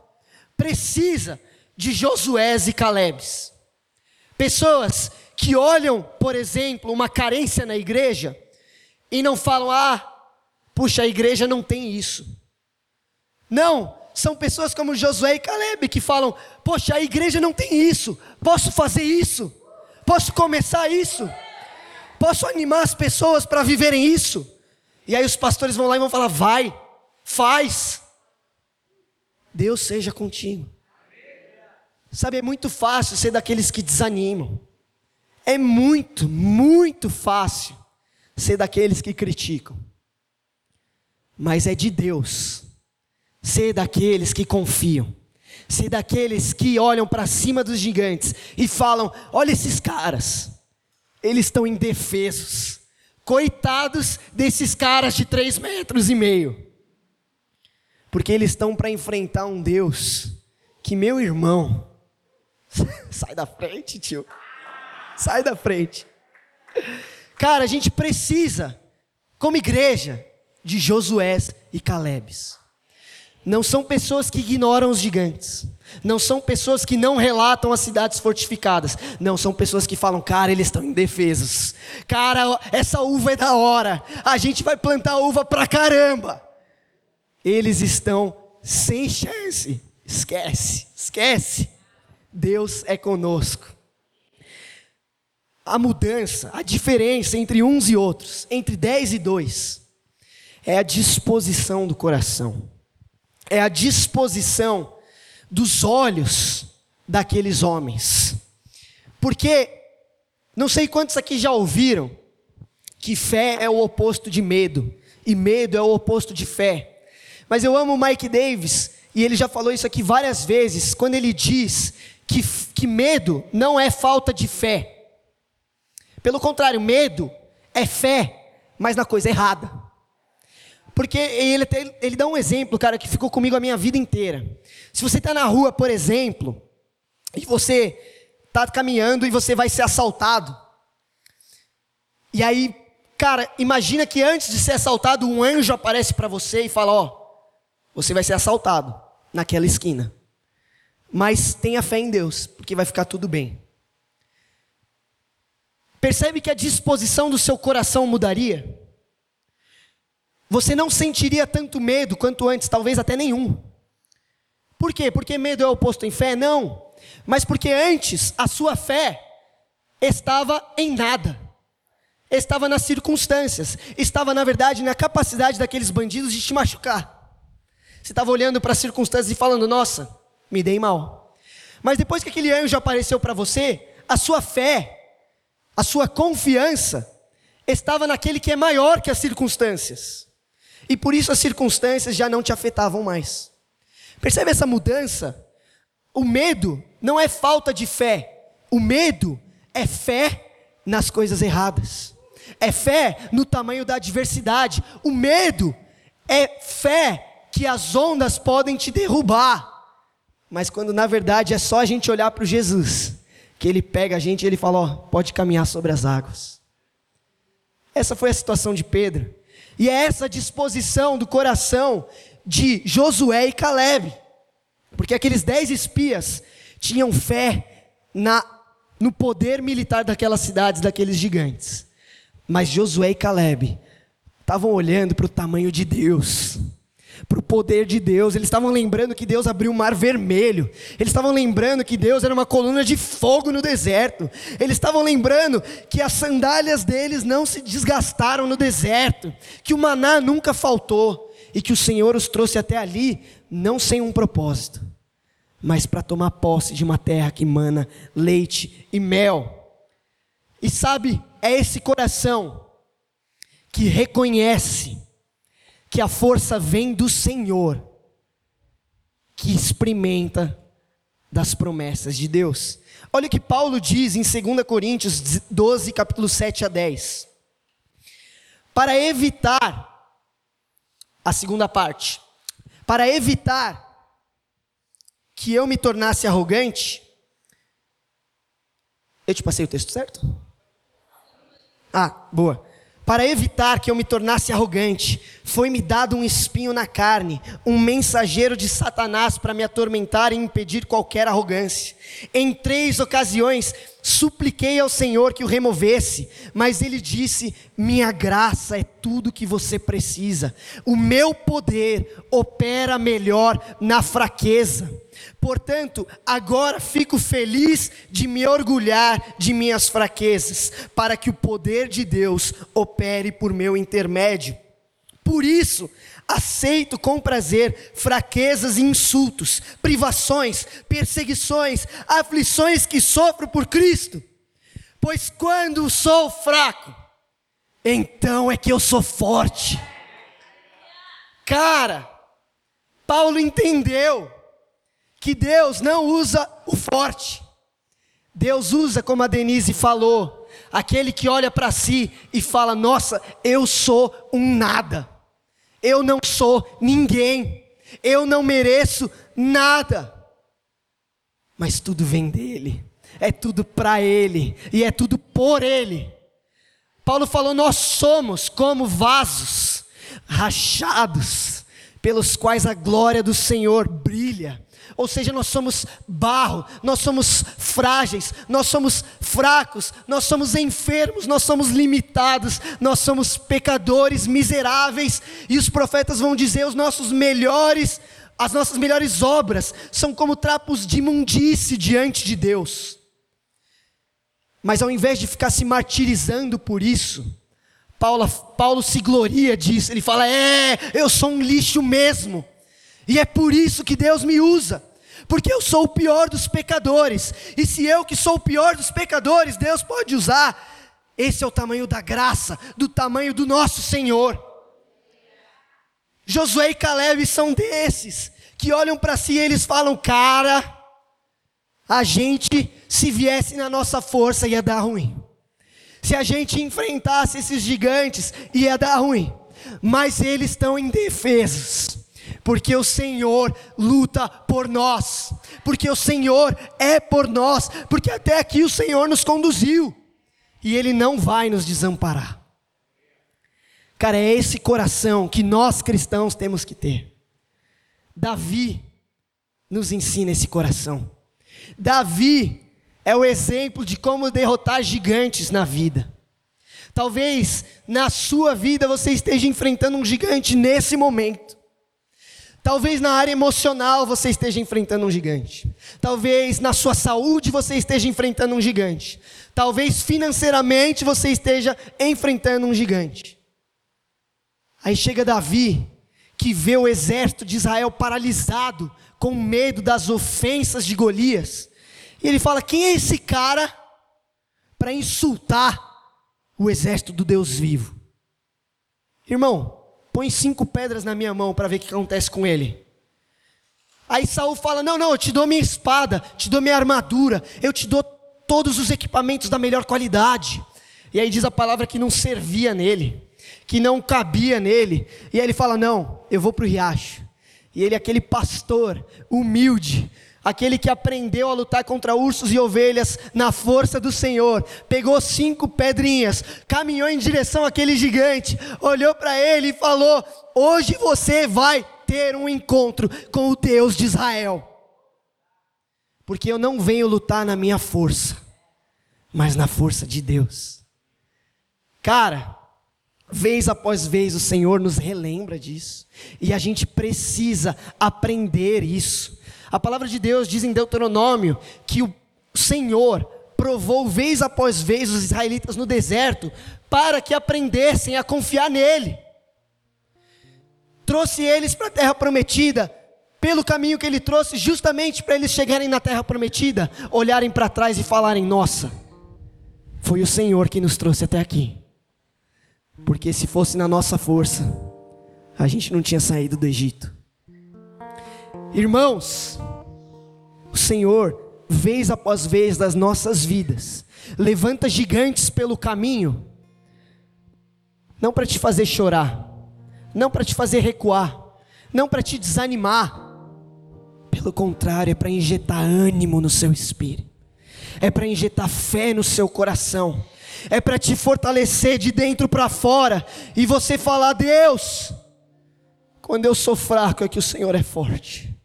Precisa de Josués e Calebes. Pessoas que olham, por exemplo, uma carência na igreja e não falam, ah, puxa, a igreja não tem isso. Não, são pessoas como Josué e Caleb que falam, poxa, a igreja não tem isso, posso fazer isso, posso começar isso, posso animar as pessoas para viverem isso. E aí os pastores vão lá e vão falar, vai, faz. Deus seja contigo. Sabe, é muito fácil ser daqueles que desanimam. É muito, muito fácil ser daqueles que criticam. Mas é de Deus ser daqueles que confiam. Ser daqueles que olham para cima dos gigantes e falam: olha esses caras, eles estão indefesos. Coitados desses caras de três metros e meio. Porque eles estão para enfrentar um Deus que, meu irmão, Sai da frente, tio. Sai da frente. Cara, a gente precisa, como igreja, de Josué e Calebes. Não são pessoas que ignoram os gigantes. Não são pessoas que não relatam as cidades fortificadas. Não são pessoas que falam, cara, eles estão indefesos. Cara, essa uva é da hora. A gente vai plantar uva pra caramba. Eles estão sem chance. Esquece, esquece. Deus é conosco. A mudança, a diferença entre uns e outros, entre 10 e 2, é a disposição do coração, é a disposição dos olhos daqueles homens. Porque, não sei quantos aqui já ouviram, que fé é o oposto de medo, e medo é o oposto de fé. Mas eu amo Mike Davis, e ele já falou isso aqui várias vezes, quando ele diz que, que medo não é falta de fé. Pelo contrário, medo é fé, mas na coisa errada. Porque ele, ele dá um exemplo, cara, que ficou comigo a minha vida inteira. Se você está na rua, por exemplo, e você está caminhando e você vai ser assaltado. E aí, cara, imagina que antes de ser assaltado, um anjo aparece para você e fala: Ó, você vai ser assaltado naquela esquina. Mas tenha fé em Deus, porque vai ficar tudo bem. Percebe que a disposição do seu coração mudaria? Você não sentiria tanto medo quanto antes, talvez até nenhum. Por quê? Porque medo é oposto em fé? Não. mas porque antes a sua fé estava em nada, estava nas circunstâncias, estava na verdade na capacidade daqueles bandidos de te machucar. Você estava olhando para as circunstâncias e falando: Nossa, me dei mal. Mas depois que aquele anjo apareceu para você, a sua fé, a sua confiança estava naquele que é maior que as circunstâncias. E por isso as circunstâncias já não te afetavam mais. Percebe essa mudança? O medo não é falta de fé. O medo é fé nas coisas erradas. É fé no tamanho da adversidade. O medo é fé que as ondas podem te derrubar. Mas quando na verdade é só a gente olhar para o Jesus, que ele pega a gente e ele fala: pode caminhar sobre as águas. Essa foi a situação de Pedro. E é essa disposição do coração de Josué e Caleb. Porque aqueles dez espias tinham fé na, no poder militar daquelas cidades, daqueles gigantes. Mas Josué e Caleb estavam olhando para o tamanho de Deus para o poder de Deus, eles estavam lembrando que Deus abriu o mar vermelho, eles estavam lembrando que Deus era uma coluna de fogo no deserto, eles estavam lembrando que as sandálias deles não se desgastaram no deserto, que o maná nunca faltou e que o Senhor os trouxe até ali não sem um propósito, mas para tomar posse de uma terra que mana leite e mel. E sabe, é esse coração que reconhece que a força vem do Senhor, que experimenta das promessas de Deus. Olha o que Paulo diz em 2 Coríntios 12, capítulo 7 a 10. Para evitar, a segunda parte, para evitar que eu me tornasse arrogante, eu te passei o texto certo? Ah, boa. Para evitar que eu me tornasse arrogante, foi-me dado um espinho na carne, um mensageiro de Satanás para me atormentar e impedir qualquer arrogância. Em três ocasiões, supliquei ao Senhor que o removesse, mas ele disse: Minha graça é tudo que você precisa, o meu poder opera melhor na fraqueza. Portanto, agora fico feliz de me orgulhar de minhas fraquezas, para que o poder de Deus opere por meu intermédio. Por isso, aceito com prazer fraquezas e insultos, privações, perseguições, aflições que sofro por Cristo. Pois quando sou fraco, então é que eu sou forte. Cara, Paulo entendeu que Deus não usa o forte. Deus usa, como a Denise falou, aquele que olha para si e fala: Nossa, eu sou um nada, eu não sou ninguém, eu não mereço nada. Mas tudo vem dele, é tudo para ele e é tudo por ele. Paulo falou: Nós somos como vasos rachados, pelos quais a glória do Senhor brilha. Ou seja, nós somos barro, nós somos frágeis, nós somos fracos, nós somos enfermos, nós somos limitados, nós somos pecadores miseráveis, e os profetas vão dizer os nossos melhores, as nossas melhores obras são como trapos de imundície diante de Deus. Mas ao invés de ficar se martirizando por isso, Paulo, Paulo se gloria disso, ele fala: É, eu sou um lixo mesmo. E é por isso que Deus me usa, porque eu sou o pior dos pecadores. E se eu que sou o pior dos pecadores, Deus pode usar. Esse é o tamanho da graça, do tamanho do nosso Senhor. Josué e Caleb são desses que olham para si e eles falam: "Cara, a gente se viesse na nossa força ia dar ruim. Se a gente enfrentasse esses gigantes ia dar ruim. Mas eles estão indefesos porque o Senhor luta por nós, porque o Senhor é por nós, porque até aqui o Senhor nos conduziu e Ele não vai nos desamparar. Cara, é esse coração que nós cristãos temos que ter. Davi nos ensina esse coração. Davi é o exemplo de como derrotar gigantes na vida. Talvez na sua vida você esteja enfrentando um gigante nesse momento. Talvez na área emocional você esteja enfrentando um gigante. Talvez na sua saúde você esteja enfrentando um gigante. Talvez financeiramente você esteja enfrentando um gigante. Aí chega Davi, que vê o exército de Israel paralisado, com medo das ofensas de Golias. E ele fala: Quem é esse cara para insultar o exército do Deus vivo? Irmão, põe cinco pedras na minha mão para ver o que acontece com ele. Aí Saul fala: Não, não, eu te dou minha espada, te dou minha armadura, eu te dou todos os equipamentos da melhor qualidade. E aí diz a palavra que não servia nele, que não cabia nele. E aí ele fala: Não, eu vou para o riacho. E ele, aquele pastor humilde, aquele que aprendeu a lutar contra ursos e ovelhas na força do Senhor, pegou cinco pedrinhas, caminhou em direção àquele gigante, olhou para ele e falou: Hoje você vai ter um encontro com o Deus de Israel, porque eu não venho lutar na minha força, mas na força de Deus. Cara, vez após vez o Senhor nos relembra disso, e a gente precisa aprender isso. A palavra de Deus diz em Deuteronômio que o Senhor provou vez após vez os israelitas no deserto para que aprendessem a confiar nele. Trouxe eles para a terra prometida, pelo caminho que ele trouxe, justamente para eles chegarem na terra prometida, olharem para trás e falarem: Nossa, foi o Senhor que nos trouxe até aqui. Porque se fosse na nossa força, a gente não tinha saído do Egito. Irmãos, o Senhor, vez após vez das nossas vidas, levanta gigantes pelo caminho, não para te fazer chorar, não para te fazer recuar, não para te desanimar, pelo contrário, é para injetar ânimo no seu espírito, é para injetar fé no seu coração, é para te fortalecer de dentro para fora e você falar: Deus, quando eu sou fraco é que o Senhor é forte.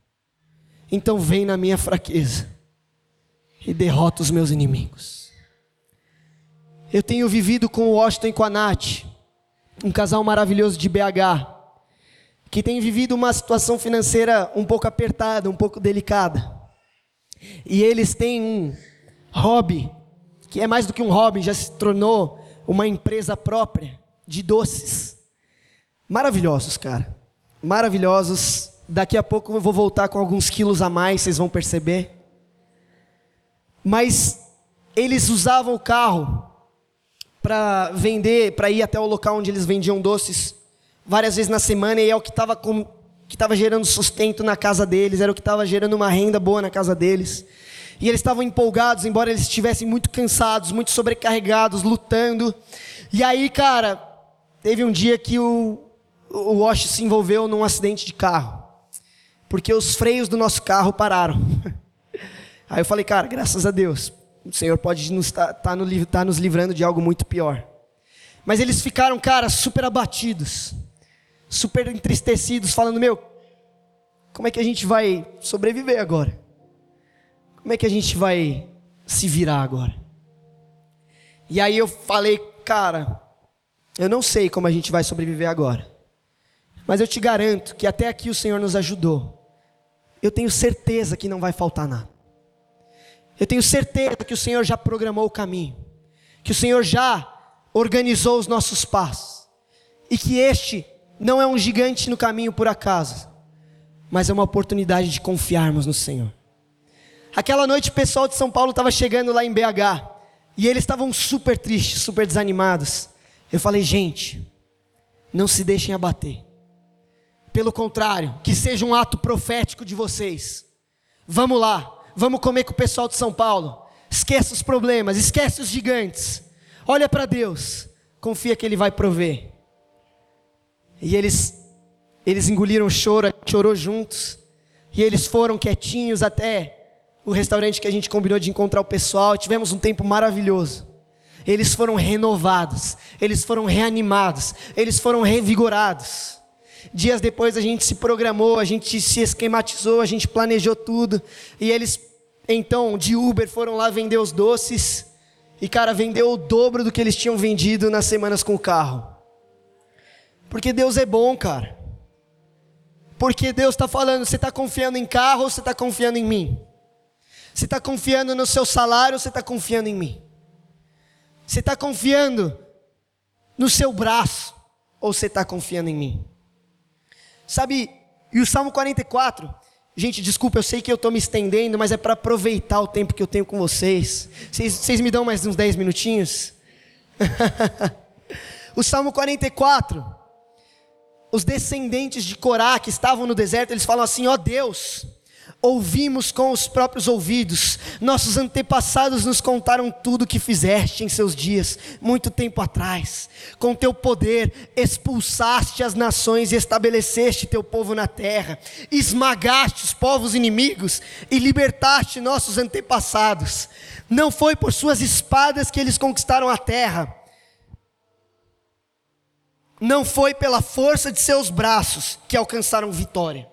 Então vem na minha fraqueza e derrota os meus inimigos. Eu tenho vivido com o Washington e com a Nath, um casal maravilhoso de BH, que tem vivido uma situação financeira um pouco apertada, um pouco delicada. E eles têm um hobby, que é mais do que um hobby, já se tornou uma empresa própria de doces. Maravilhosos, cara. Maravilhosos Daqui a pouco eu vou voltar com alguns quilos a mais, vocês vão perceber. Mas eles usavam o carro para vender, para ir até o local onde eles vendiam doces várias vezes na semana e é o que estava que estava gerando sustento na casa deles, era o que estava gerando uma renda boa na casa deles. E eles estavam empolgados, embora eles estivessem muito cansados, muito sobrecarregados, lutando. E aí, cara, teve um dia que o, o Wash se envolveu num acidente de carro porque os freios do nosso carro pararam. Aí eu falei, cara, graças a Deus, o Senhor pode nos tá, tá, no, tá nos livrando de algo muito pior. Mas eles ficaram, cara, super abatidos, super entristecidos, falando: Meu, como é que a gente vai sobreviver agora? Como é que a gente vai se virar agora? E aí eu falei, cara, eu não sei como a gente vai sobreviver agora, mas eu te garanto que até aqui o Senhor nos ajudou eu tenho certeza que não vai faltar nada. Eu tenho certeza que o Senhor já programou o caminho, que o Senhor já organizou os nossos passos, e que este não é um gigante no caminho por acaso, mas é uma oportunidade de confiarmos no Senhor. Aquela noite o pessoal de São Paulo estava chegando lá em BH, e eles estavam super tristes, super desanimados. Eu falei, gente, não se deixem abater. Pelo contrário, que seja um ato profético de vocês. Vamos lá, vamos comer com o pessoal de São Paulo. Esquece os problemas, esquece os gigantes. Olha para Deus, confia que Ele vai prover. E eles, eles engoliram o choro, chorou juntos. E eles foram quietinhos até o restaurante que a gente combinou de encontrar o pessoal. Tivemos um tempo maravilhoso. Eles foram renovados, eles foram reanimados, eles foram revigorados. Dias depois a gente se programou, a gente se esquematizou, a gente planejou tudo. E eles, então, de Uber foram lá vender os doces. E, cara, vendeu o dobro do que eles tinham vendido nas semanas com o carro. Porque Deus é bom, cara. Porque Deus está falando: você está confiando em carro ou você está confiando em mim? Você está confiando no seu salário ou você está confiando em mim? Você está confiando no seu braço ou você está confiando em mim? Sabe, e o Salmo 44, gente, desculpa, eu sei que eu estou me estendendo, mas é para aproveitar o tempo que eu tenho com vocês. Vocês, me dão mais uns 10 minutinhos? o Salmo 44, os descendentes de Corá que estavam no deserto, eles falam assim: ó oh Deus, ouvimos com os próprios ouvidos, nossos antepassados nos contaram tudo o que fizeste em seus dias, muito tempo atrás. Com teu poder expulsaste as nações e estabeleceste teu povo na terra, esmagaste os povos inimigos e libertaste nossos antepassados. Não foi por suas espadas que eles conquistaram a terra, não foi pela força de seus braços que alcançaram vitória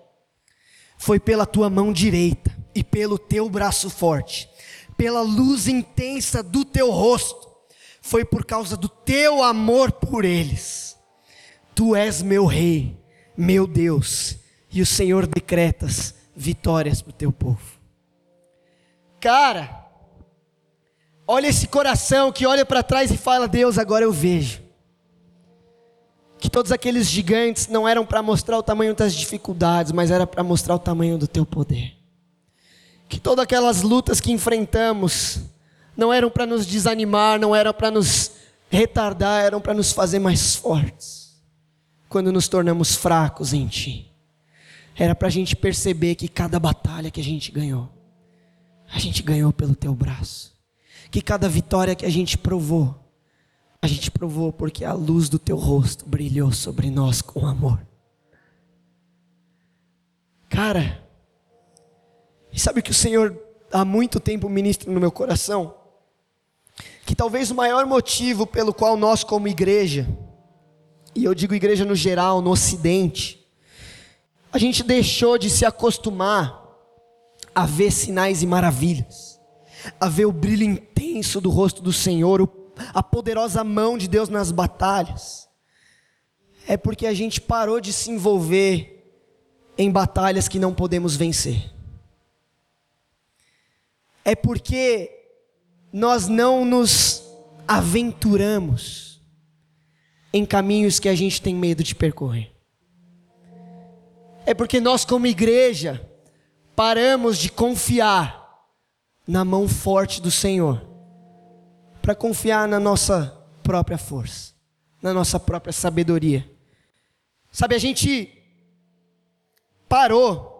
foi pela tua mão direita e pelo teu braço forte, pela luz intensa do teu rosto, foi por causa do teu amor por eles. Tu és meu rei, meu Deus, e o Senhor decretas vitórias para o teu povo. Cara, olha esse coração que olha para trás e fala: Deus, agora eu vejo que todos aqueles gigantes não eram para mostrar o tamanho das dificuldades, mas era para mostrar o tamanho do teu poder. Que todas aquelas lutas que enfrentamos não eram para nos desanimar, não eram para nos retardar, eram para nos fazer mais fortes. Quando nos tornamos fracos em Ti, era para a gente perceber que cada batalha que a gente ganhou, a gente ganhou pelo Teu braço. Que cada vitória que a gente provou, a gente provou porque a luz do teu rosto brilhou sobre nós com amor. Cara, e sabe o que o Senhor há muito tempo ministra no meu coração? Que talvez o maior motivo pelo qual nós, como igreja, e eu digo igreja no geral, no Ocidente, a gente deixou de se acostumar a ver sinais e maravilhas, a ver o brilho intenso do rosto do Senhor, o a poderosa mão de Deus nas batalhas, é porque a gente parou de se envolver em batalhas que não podemos vencer. É porque nós não nos aventuramos em caminhos que a gente tem medo de percorrer. É porque nós, como igreja, paramos de confiar na mão forte do Senhor para confiar na nossa própria força, na nossa própria sabedoria. Sabe, a gente parou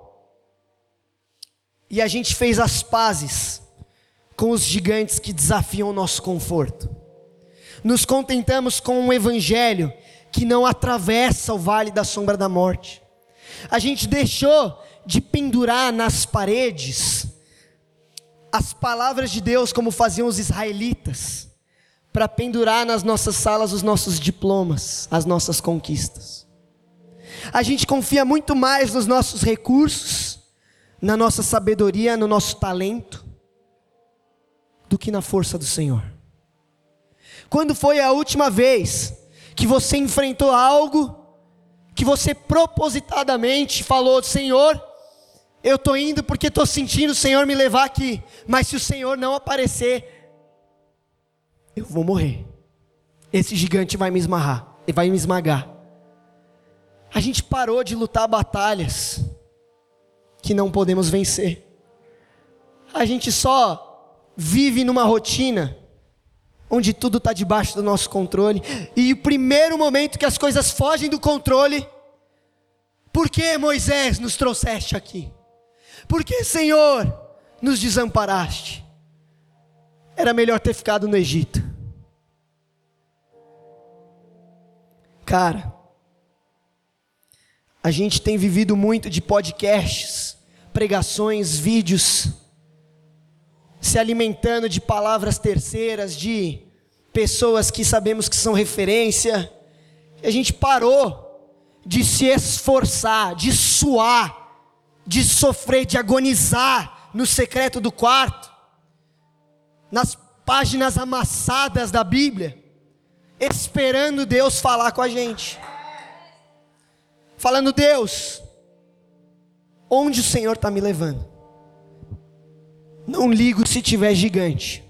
e a gente fez as pazes com os gigantes que desafiam o nosso conforto. Nos contentamos com um evangelho que não atravessa o vale da sombra da morte. A gente deixou de pendurar nas paredes as palavras de Deus como faziam os israelitas, para pendurar nas nossas salas os nossos diplomas, as nossas conquistas. A gente confia muito mais nos nossos recursos, na nossa sabedoria, no nosso talento, do que na força do Senhor. Quando foi a última vez que você enfrentou algo que você propositadamente falou, Senhor, eu estou indo porque estou sentindo o Senhor me levar aqui. Mas se o Senhor não aparecer, eu vou morrer. Esse gigante vai me esmarrar, ele vai me esmagar. A gente parou de lutar batalhas que não podemos vencer. A gente só vive numa rotina onde tudo está debaixo do nosso controle. E o primeiro momento que as coisas fogem do controle, por que Moisés nos trouxeste aqui? Por que, Senhor, nos desamparaste? Era melhor ter ficado no Egito. Cara, a gente tem vivido muito de podcasts, pregações, vídeos, se alimentando de palavras terceiras, de pessoas que sabemos que são referência. A gente parou de se esforçar, de suar de sofrer, de agonizar no secreto do quarto, nas páginas amassadas da Bíblia, esperando Deus falar com a gente. Falando, Deus, onde o Senhor está me levando. Não ligo se tiver gigante.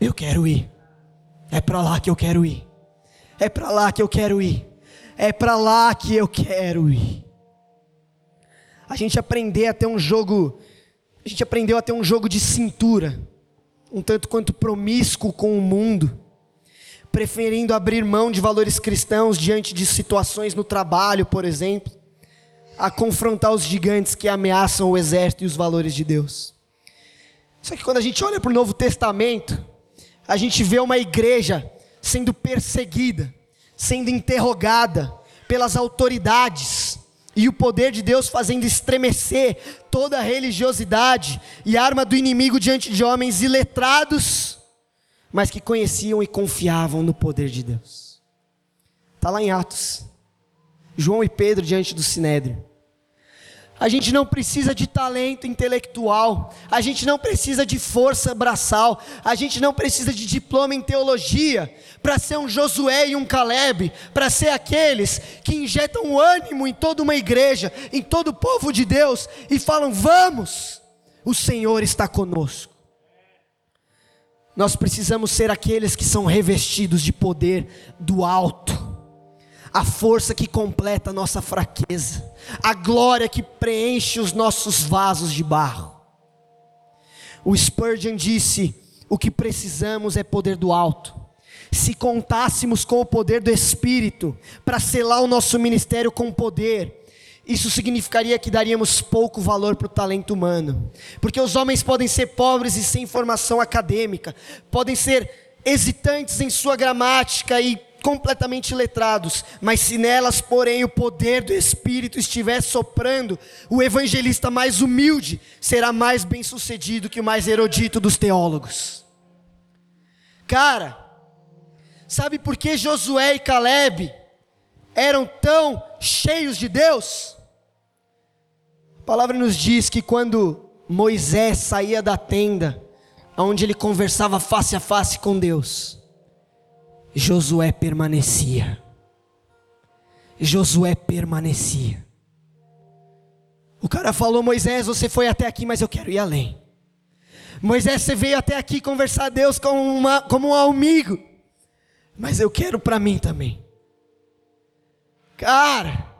Eu quero ir. É para lá que eu quero ir. É para lá que eu quero ir. É para lá que eu quero ir. A gente aprender a ter um jogo, a gente aprendeu a ter um jogo de cintura, um tanto quanto promíscuo com o mundo, preferindo abrir mão de valores cristãos diante de situações no trabalho, por exemplo, a confrontar os gigantes que ameaçam o exército e os valores de Deus. Só que quando a gente olha para o Novo Testamento, a gente vê uma igreja sendo perseguida, sendo interrogada pelas autoridades, e o poder de Deus fazendo estremecer toda a religiosidade e arma do inimigo diante de homens iletrados, mas que conheciam e confiavam no poder de Deus. Está lá em Atos. João e Pedro diante do Sinédrio. A gente não precisa de talento intelectual, a gente não precisa de força braçal, a gente não precisa de diploma em teologia para ser um Josué e um Caleb, para ser aqueles que injetam ânimo em toda uma igreja, em todo o povo de Deus e falam: "Vamos, o Senhor está conosco". Nós precisamos ser aqueles que são revestidos de poder do alto a força que completa a nossa fraqueza, a glória que preenche os nossos vasos de barro. O Spurgeon disse: o que precisamos é poder do alto. Se contássemos com o poder do Espírito para selar o nosso ministério com poder, isso significaria que daríamos pouco valor para o talento humano, porque os homens podem ser pobres e sem formação acadêmica, podem ser hesitantes em sua gramática e completamente letrados, mas se nelas, porém, o poder do Espírito estiver soprando, o evangelista mais humilde será mais bem sucedido que o mais erudito dos teólogos. Cara, sabe por que Josué e Caleb eram tão cheios de Deus? A palavra nos diz que quando Moisés saía da tenda, onde ele conversava face a face com Deus, Josué permanecia. Josué permanecia. O cara falou: Moisés, você foi até aqui, mas eu quero ir além. Moisés, você veio até aqui conversar a Deus como, uma, como um amigo, mas eu quero para mim também. Cara,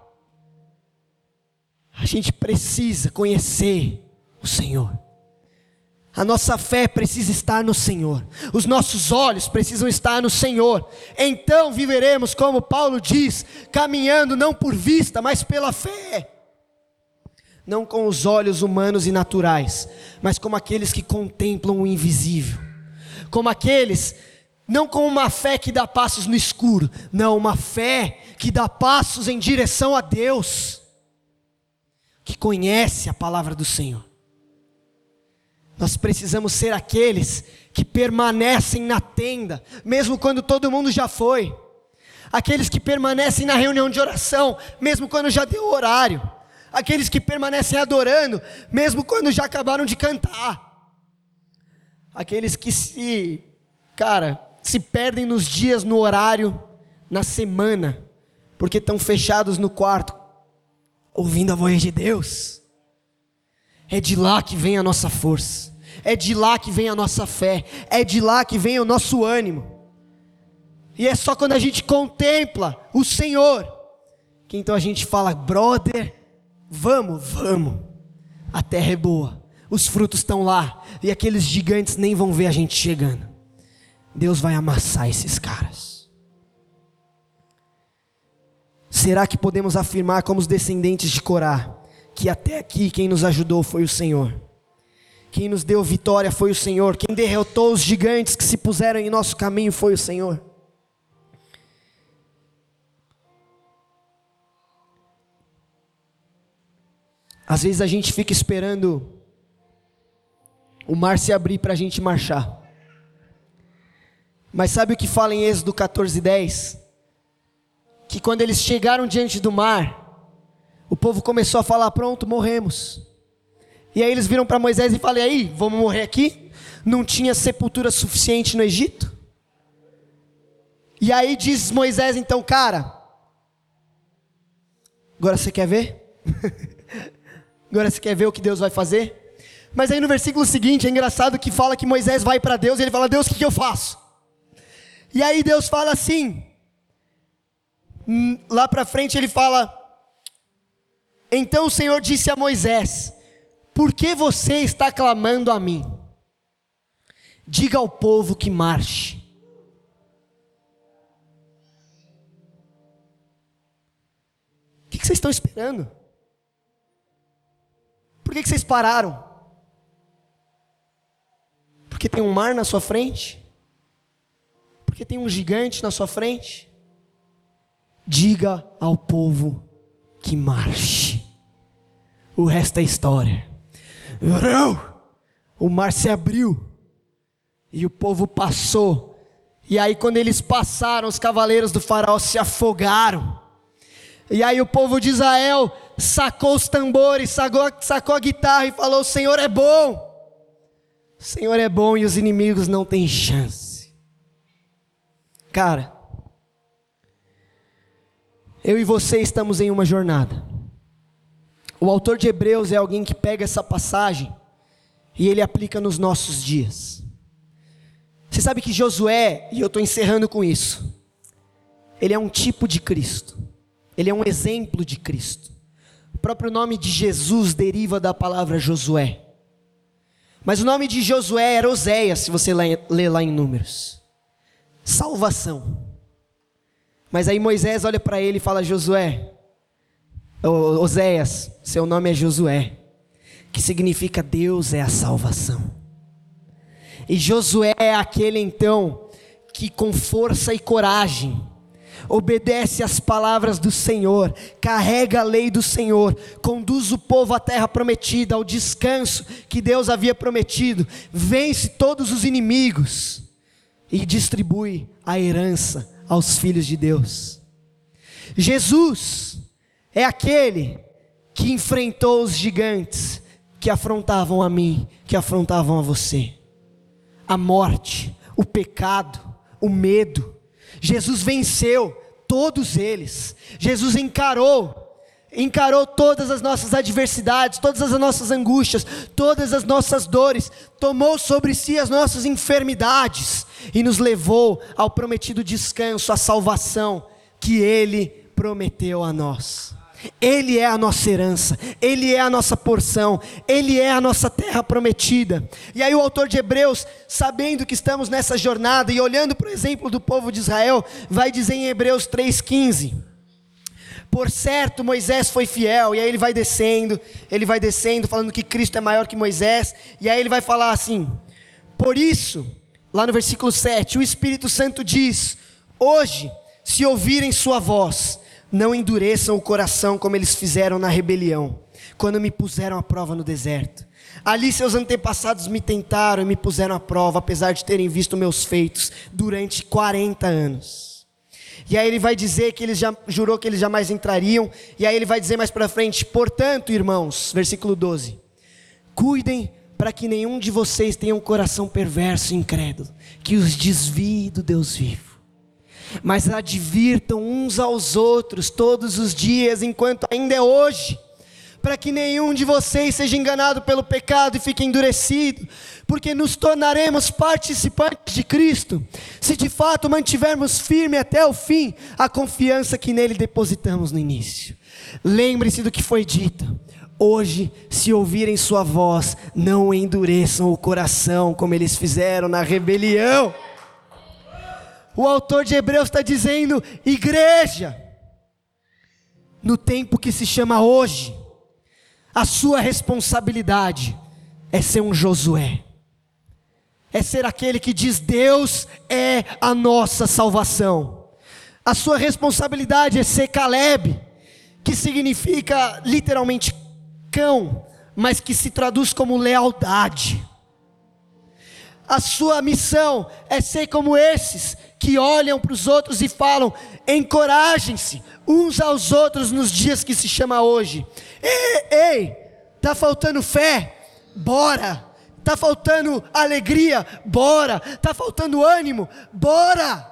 a gente precisa conhecer o Senhor. A nossa fé precisa estar no Senhor, os nossos olhos precisam estar no Senhor, então viveremos, como Paulo diz, caminhando não por vista, mas pela fé, não com os olhos humanos e naturais, mas como aqueles que contemplam o invisível, como aqueles, não com uma fé que dá passos no escuro, não, uma fé que dá passos em direção a Deus, que conhece a palavra do Senhor. Nós precisamos ser aqueles que permanecem na tenda, mesmo quando todo mundo já foi. Aqueles que permanecem na reunião de oração, mesmo quando já deu o horário. Aqueles que permanecem adorando, mesmo quando já acabaram de cantar. Aqueles que se, cara, se perdem nos dias, no horário, na semana, porque estão fechados no quarto, ouvindo a voz de Deus. É de lá que vem a nossa força, é de lá que vem a nossa fé, é de lá que vem o nosso ânimo. E é só quando a gente contempla o Senhor que então a gente fala, brother, vamos, vamos. A terra é boa, os frutos estão lá, e aqueles gigantes nem vão ver a gente chegando. Deus vai amassar esses caras. Será que podemos afirmar, como os descendentes de Corá, até aqui quem nos ajudou foi o Senhor. Quem nos deu vitória foi o Senhor. Quem derrotou os gigantes que se puseram em nosso caminho foi o Senhor. Às vezes a gente fica esperando o mar se abrir para a gente marchar. Mas sabe o que fala em Êxodo 14, 10? Que quando eles chegaram diante do mar, o povo começou a falar: pronto, morremos. E aí eles viram para Moisés e falaram: aí, vamos morrer aqui? Não tinha sepultura suficiente no Egito? E aí diz Moisés então, cara, agora você quer ver? Agora você quer ver o que Deus vai fazer? Mas aí no versículo seguinte é engraçado que fala que Moisés vai para Deus e ele fala: Deus, o que, que eu faço? E aí Deus fala assim, hum, lá para frente ele fala: Então o Senhor disse a Moisés: Por que você está clamando a mim? Diga ao povo que marche. O que, vocês estão esperando? Por que vocês pararam? Porque tem um mar na sua frente? Porque tem um gigante na sua frente? Diga ao povo que marche. O resto é história. O mar se abriu e o povo passou. E aí, quando eles passaram, os cavaleiros do faraó se afogaram. E aí, o povo de Israel sacou os tambores, sacou, sacou a guitarra e falou: O Senhor é bom. O Senhor é bom e os inimigos não têm chance. Cara, eu e você estamos em uma jornada. O autor de Hebreus é alguém que pega essa passagem e ele aplica nos nossos dias. Você sabe que Josué, e eu estou encerrando com isso, ele é um tipo de Cristo, ele é um exemplo de Cristo. O próprio nome de Jesus deriva da palavra Josué. Mas o nome de Josué era Oséias, se você ler lá em Números. Salvação. Mas aí Moisés olha para ele e fala: Josué, Oséias, seu nome é Josué, que significa Deus é a salvação. E Josué é aquele então que com força e coragem obedece às palavras do Senhor, carrega a lei do Senhor, conduz o povo à terra prometida, ao descanso que Deus havia prometido, vence todos os inimigos e distribui a herança aos filhos de Deus. Jesus é aquele que enfrentou os gigantes que afrontavam a mim, que afrontavam a você a morte, o pecado, o medo. Jesus venceu todos eles. Jesus encarou encarou todas as nossas adversidades, todas as nossas angústias, todas as nossas dores, tomou sobre si as nossas enfermidades e nos levou ao prometido descanso, à salvação que ele prometeu a nós. Ele é a nossa herança, Ele é a nossa porção, Ele é a nossa terra prometida. E aí, o autor de Hebreus, sabendo que estamos nessa jornada e olhando para o exemplo do povo de Israel, vai dizer em Hebreus 3,15: Por certo, Moisés foi fiel, e aí ele vai descendo, ele vai descendo, falando que Cristo é maior que Moisés, e aí ele vai falar assim: Por isso, lá no versículo 7, o Espírito Santo diz: Hoje, se ouvirem Sua voz, não endureçam o coração como eles fizeram na rebelião, quando me puseram à prova no deserto. Ali seus antepassados me tentaram e me puseram à prova, apesar de terem visto meus feitos durante 40 anos. E aí ele vai dizer que ele já jurou que eles jamais entrariam, e aí ele vai dizer mais para frente: "Portanto, irmãos, versículo 12. Cuidem para que nenhum de vocês tenha um coração perverso e incrédulo, que os desvie do Deus vivo mas advirtam uns aos outros todos os dias, enquanto ainda é hoje, para que nenhum de vocês seja enganado pelo pecado e fique endurecido, porque nos tornaremos participantes de Cristo, se de fato mantivermos firme até o fim a confiança que nele depositamos no início. Lembre-se do que foi dito. Hoje, se ouvirem sua voz, não endureçam o coração como eles fizeram na rebelião. O autor de Hebreus está dizendo: igreja, no tempo que se chama hoje, a sua responsabilidade é ser um Josué, é ser aquele que diz: Deus é a nossa salvação. A sua responsabilidade é ser Caleb, que significa literalmente cão, mas que se traduz como lealdade. A sua missão é ser como esses que olham para os outros e falam: encorajem-se uns aos outros nos dias que se chama hoje. Ei, ei, tá faltando fé? Bora. Tá faltando alegria? Bora. Tá faltando ânimo? Bora.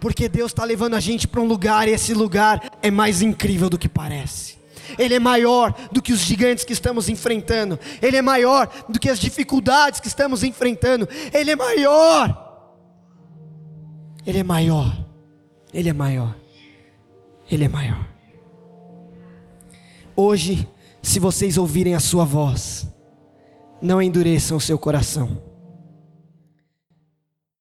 Porque Deus está levando a gente para um lugar e esse lugar é mais incrível do que parece. Ele é maior do que os gigantes que estamos enfrentando. Ele é maior do que as dificuldades que estamos enfrentando. Ele é maior. Ele é maior. Ele é maior. Ele é maior. Hoje, se vocês ouvirem a sua voz, não endureçam o seu coração.